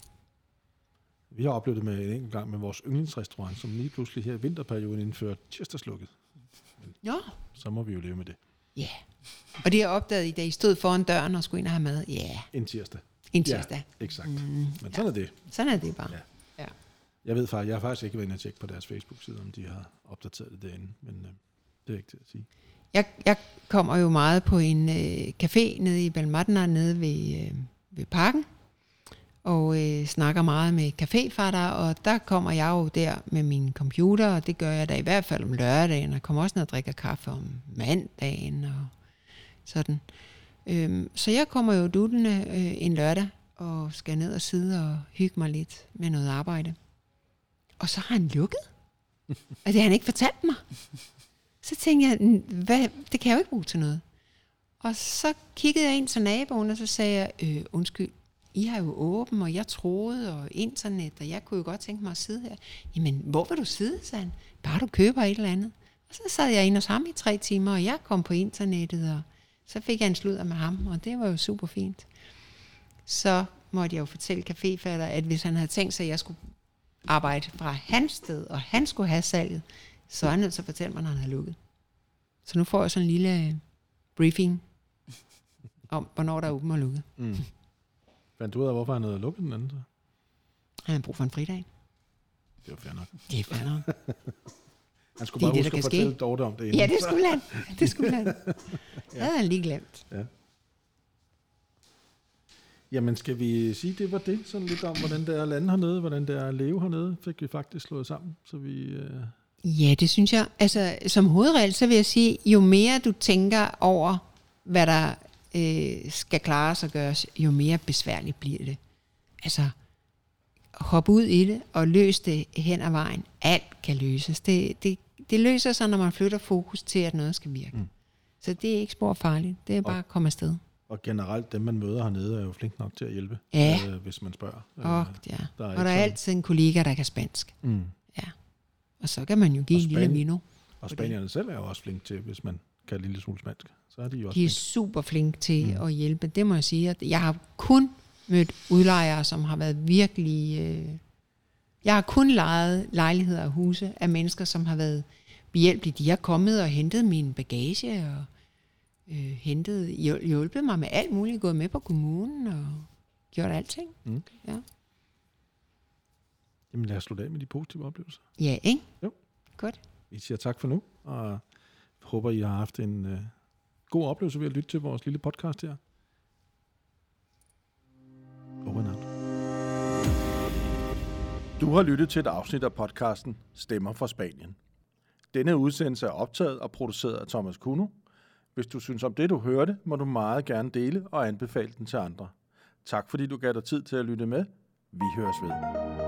vi har oplevet det med en enkelt gang med vores yndlingsrestaurant, som lige pludselig her i vinterperioden indførte tirsdagslukket. jo, Så må vi jo leve med det. ja. Og det har jeg opdaget, i, da I stod foran døren og skulle ind og have mad. Ja, En tirsdag. en tirsdag. Ja, exakt. Mm, Men sådan er det. Sådan er det bare. Ja. Ja. Jeg ved faktisk, jeg har faktisk ikke været inde og tjekke på deres Facebook-side, om de har opdateret det derinde, men øh, det er ikke til at sige. Jeg, jeg kommer jo meget på en øh, café nede i Balmatna, nede ved, øh, ved parken, og øh, snakker meget med caféfatter, og der kommer jeg jo der med min computer, og det gør jeg da i hvert fald om lørdagen, og jeg kommer også ned og drikker kaffe om mandagen, og sådan. Øhm, så jeg kommer jo duttende øh, en lørdag, og skal ned og sidde og hygge mig lidt med noget arbejde. Og så har han lukket. Og det har han ikke fortalt mig. Så tænkte jeg, hvad, det kan jeg jo ikke bruge til noget. Og så kiggede jeg ind til naboen, og så sagde jeg, øh, undskyld, i har jo åben, og jeg troede, og internet, og jeg kunne jo godt tænke mig at sidde her. Jamen, hvor vil du sidde, sagde han. Bare du køber et eller andet. Og så sad jeg ind hos ham i tre timer, og jeg kom på internettet, og så fik jeg en sludder med ham, og det var jo super fint. Så måtte jeg jo fortælle caféfatter, at hvis han havde tænkt sig, at jeg skulle arbejde fra hans sted, og han skulle have salget, så er han nødt til at fortælle mig, når han har lukket. Så nu får jeg sådan en lille øh, briefing om, hvornår der er åben og lukket. Mm. Fandt du ud af, hvorfor han havde lukket den anden? Så? Han har brug for en fridag. Det var fair nok. Det er fair nok. Han skulle Det bare det, huske at kan ske. fortælle Dorte om det inden. Ja, det skulle han. Det skulle han. Det havde han lige glemt. Jamen, skal vi sige, det var det? Sådan lidt om, hvordan det er at lande hernede, hvordan det er at leve hernede, fik vi faktisk slået sammen. Så vi, øh, Ja, det synes jeg. Altså, som hovedregel, så vil jeg sige, jo mere du tænker over, hvad der øh, skal klares og gøres, jo mere besværligt bliver det. Altså, hop ud i det og løs det hen ad vejen. Alt kan løses. Det, det, det løser sig, når man flytter fokus til, at noget skal virke. Mm. Så det er ikke spor farligt. Det er bare at komme afsted. og generelt, dem man møder hernede, er jo flink nok til at hjælpe, Ja. øh, hvis man spørger. Og, ja. der er og der er sådan- altid en kollega, der kan spansk. Mm. Og så kan man jo give Og en lille Spanien- vino. Og spanierne selv er jo også flink til, hvis man kan lille smule spansk. Så er de jo også De er flink. super flinke til Mm. at hjælpe. Det må jeg sige. Jeg har kun mødt udlejere, som har været virkelig... Øh, jeg har kun lejet lejligheder og huse af mennesker, som har været behjælpelige. De har kommet og hentet min bagage og øh, hentet, hjul- hjulpet mig med alt muligt, gået med på kommunen og gjort alting. Mm. Ja. Jamen lad os slutte af med de positive oplevelser. Ja, ikke? Jo. Godt. Vi siger tak for nu, og håber, I har haft en øh, god oplevelse ved at lytte til vores lille podcast her. Over and out. Du har lyttet til et afsnit af podcasten Stemmer fra Spanien. Denne udsendelse er optaget og produceret af Thomas Kuno. Hvis du synes om det, du hørte, må du meget gerne dele og anbefale den til andre. Tak fordi du gav dig tid til at lytte med. Vi høres ved.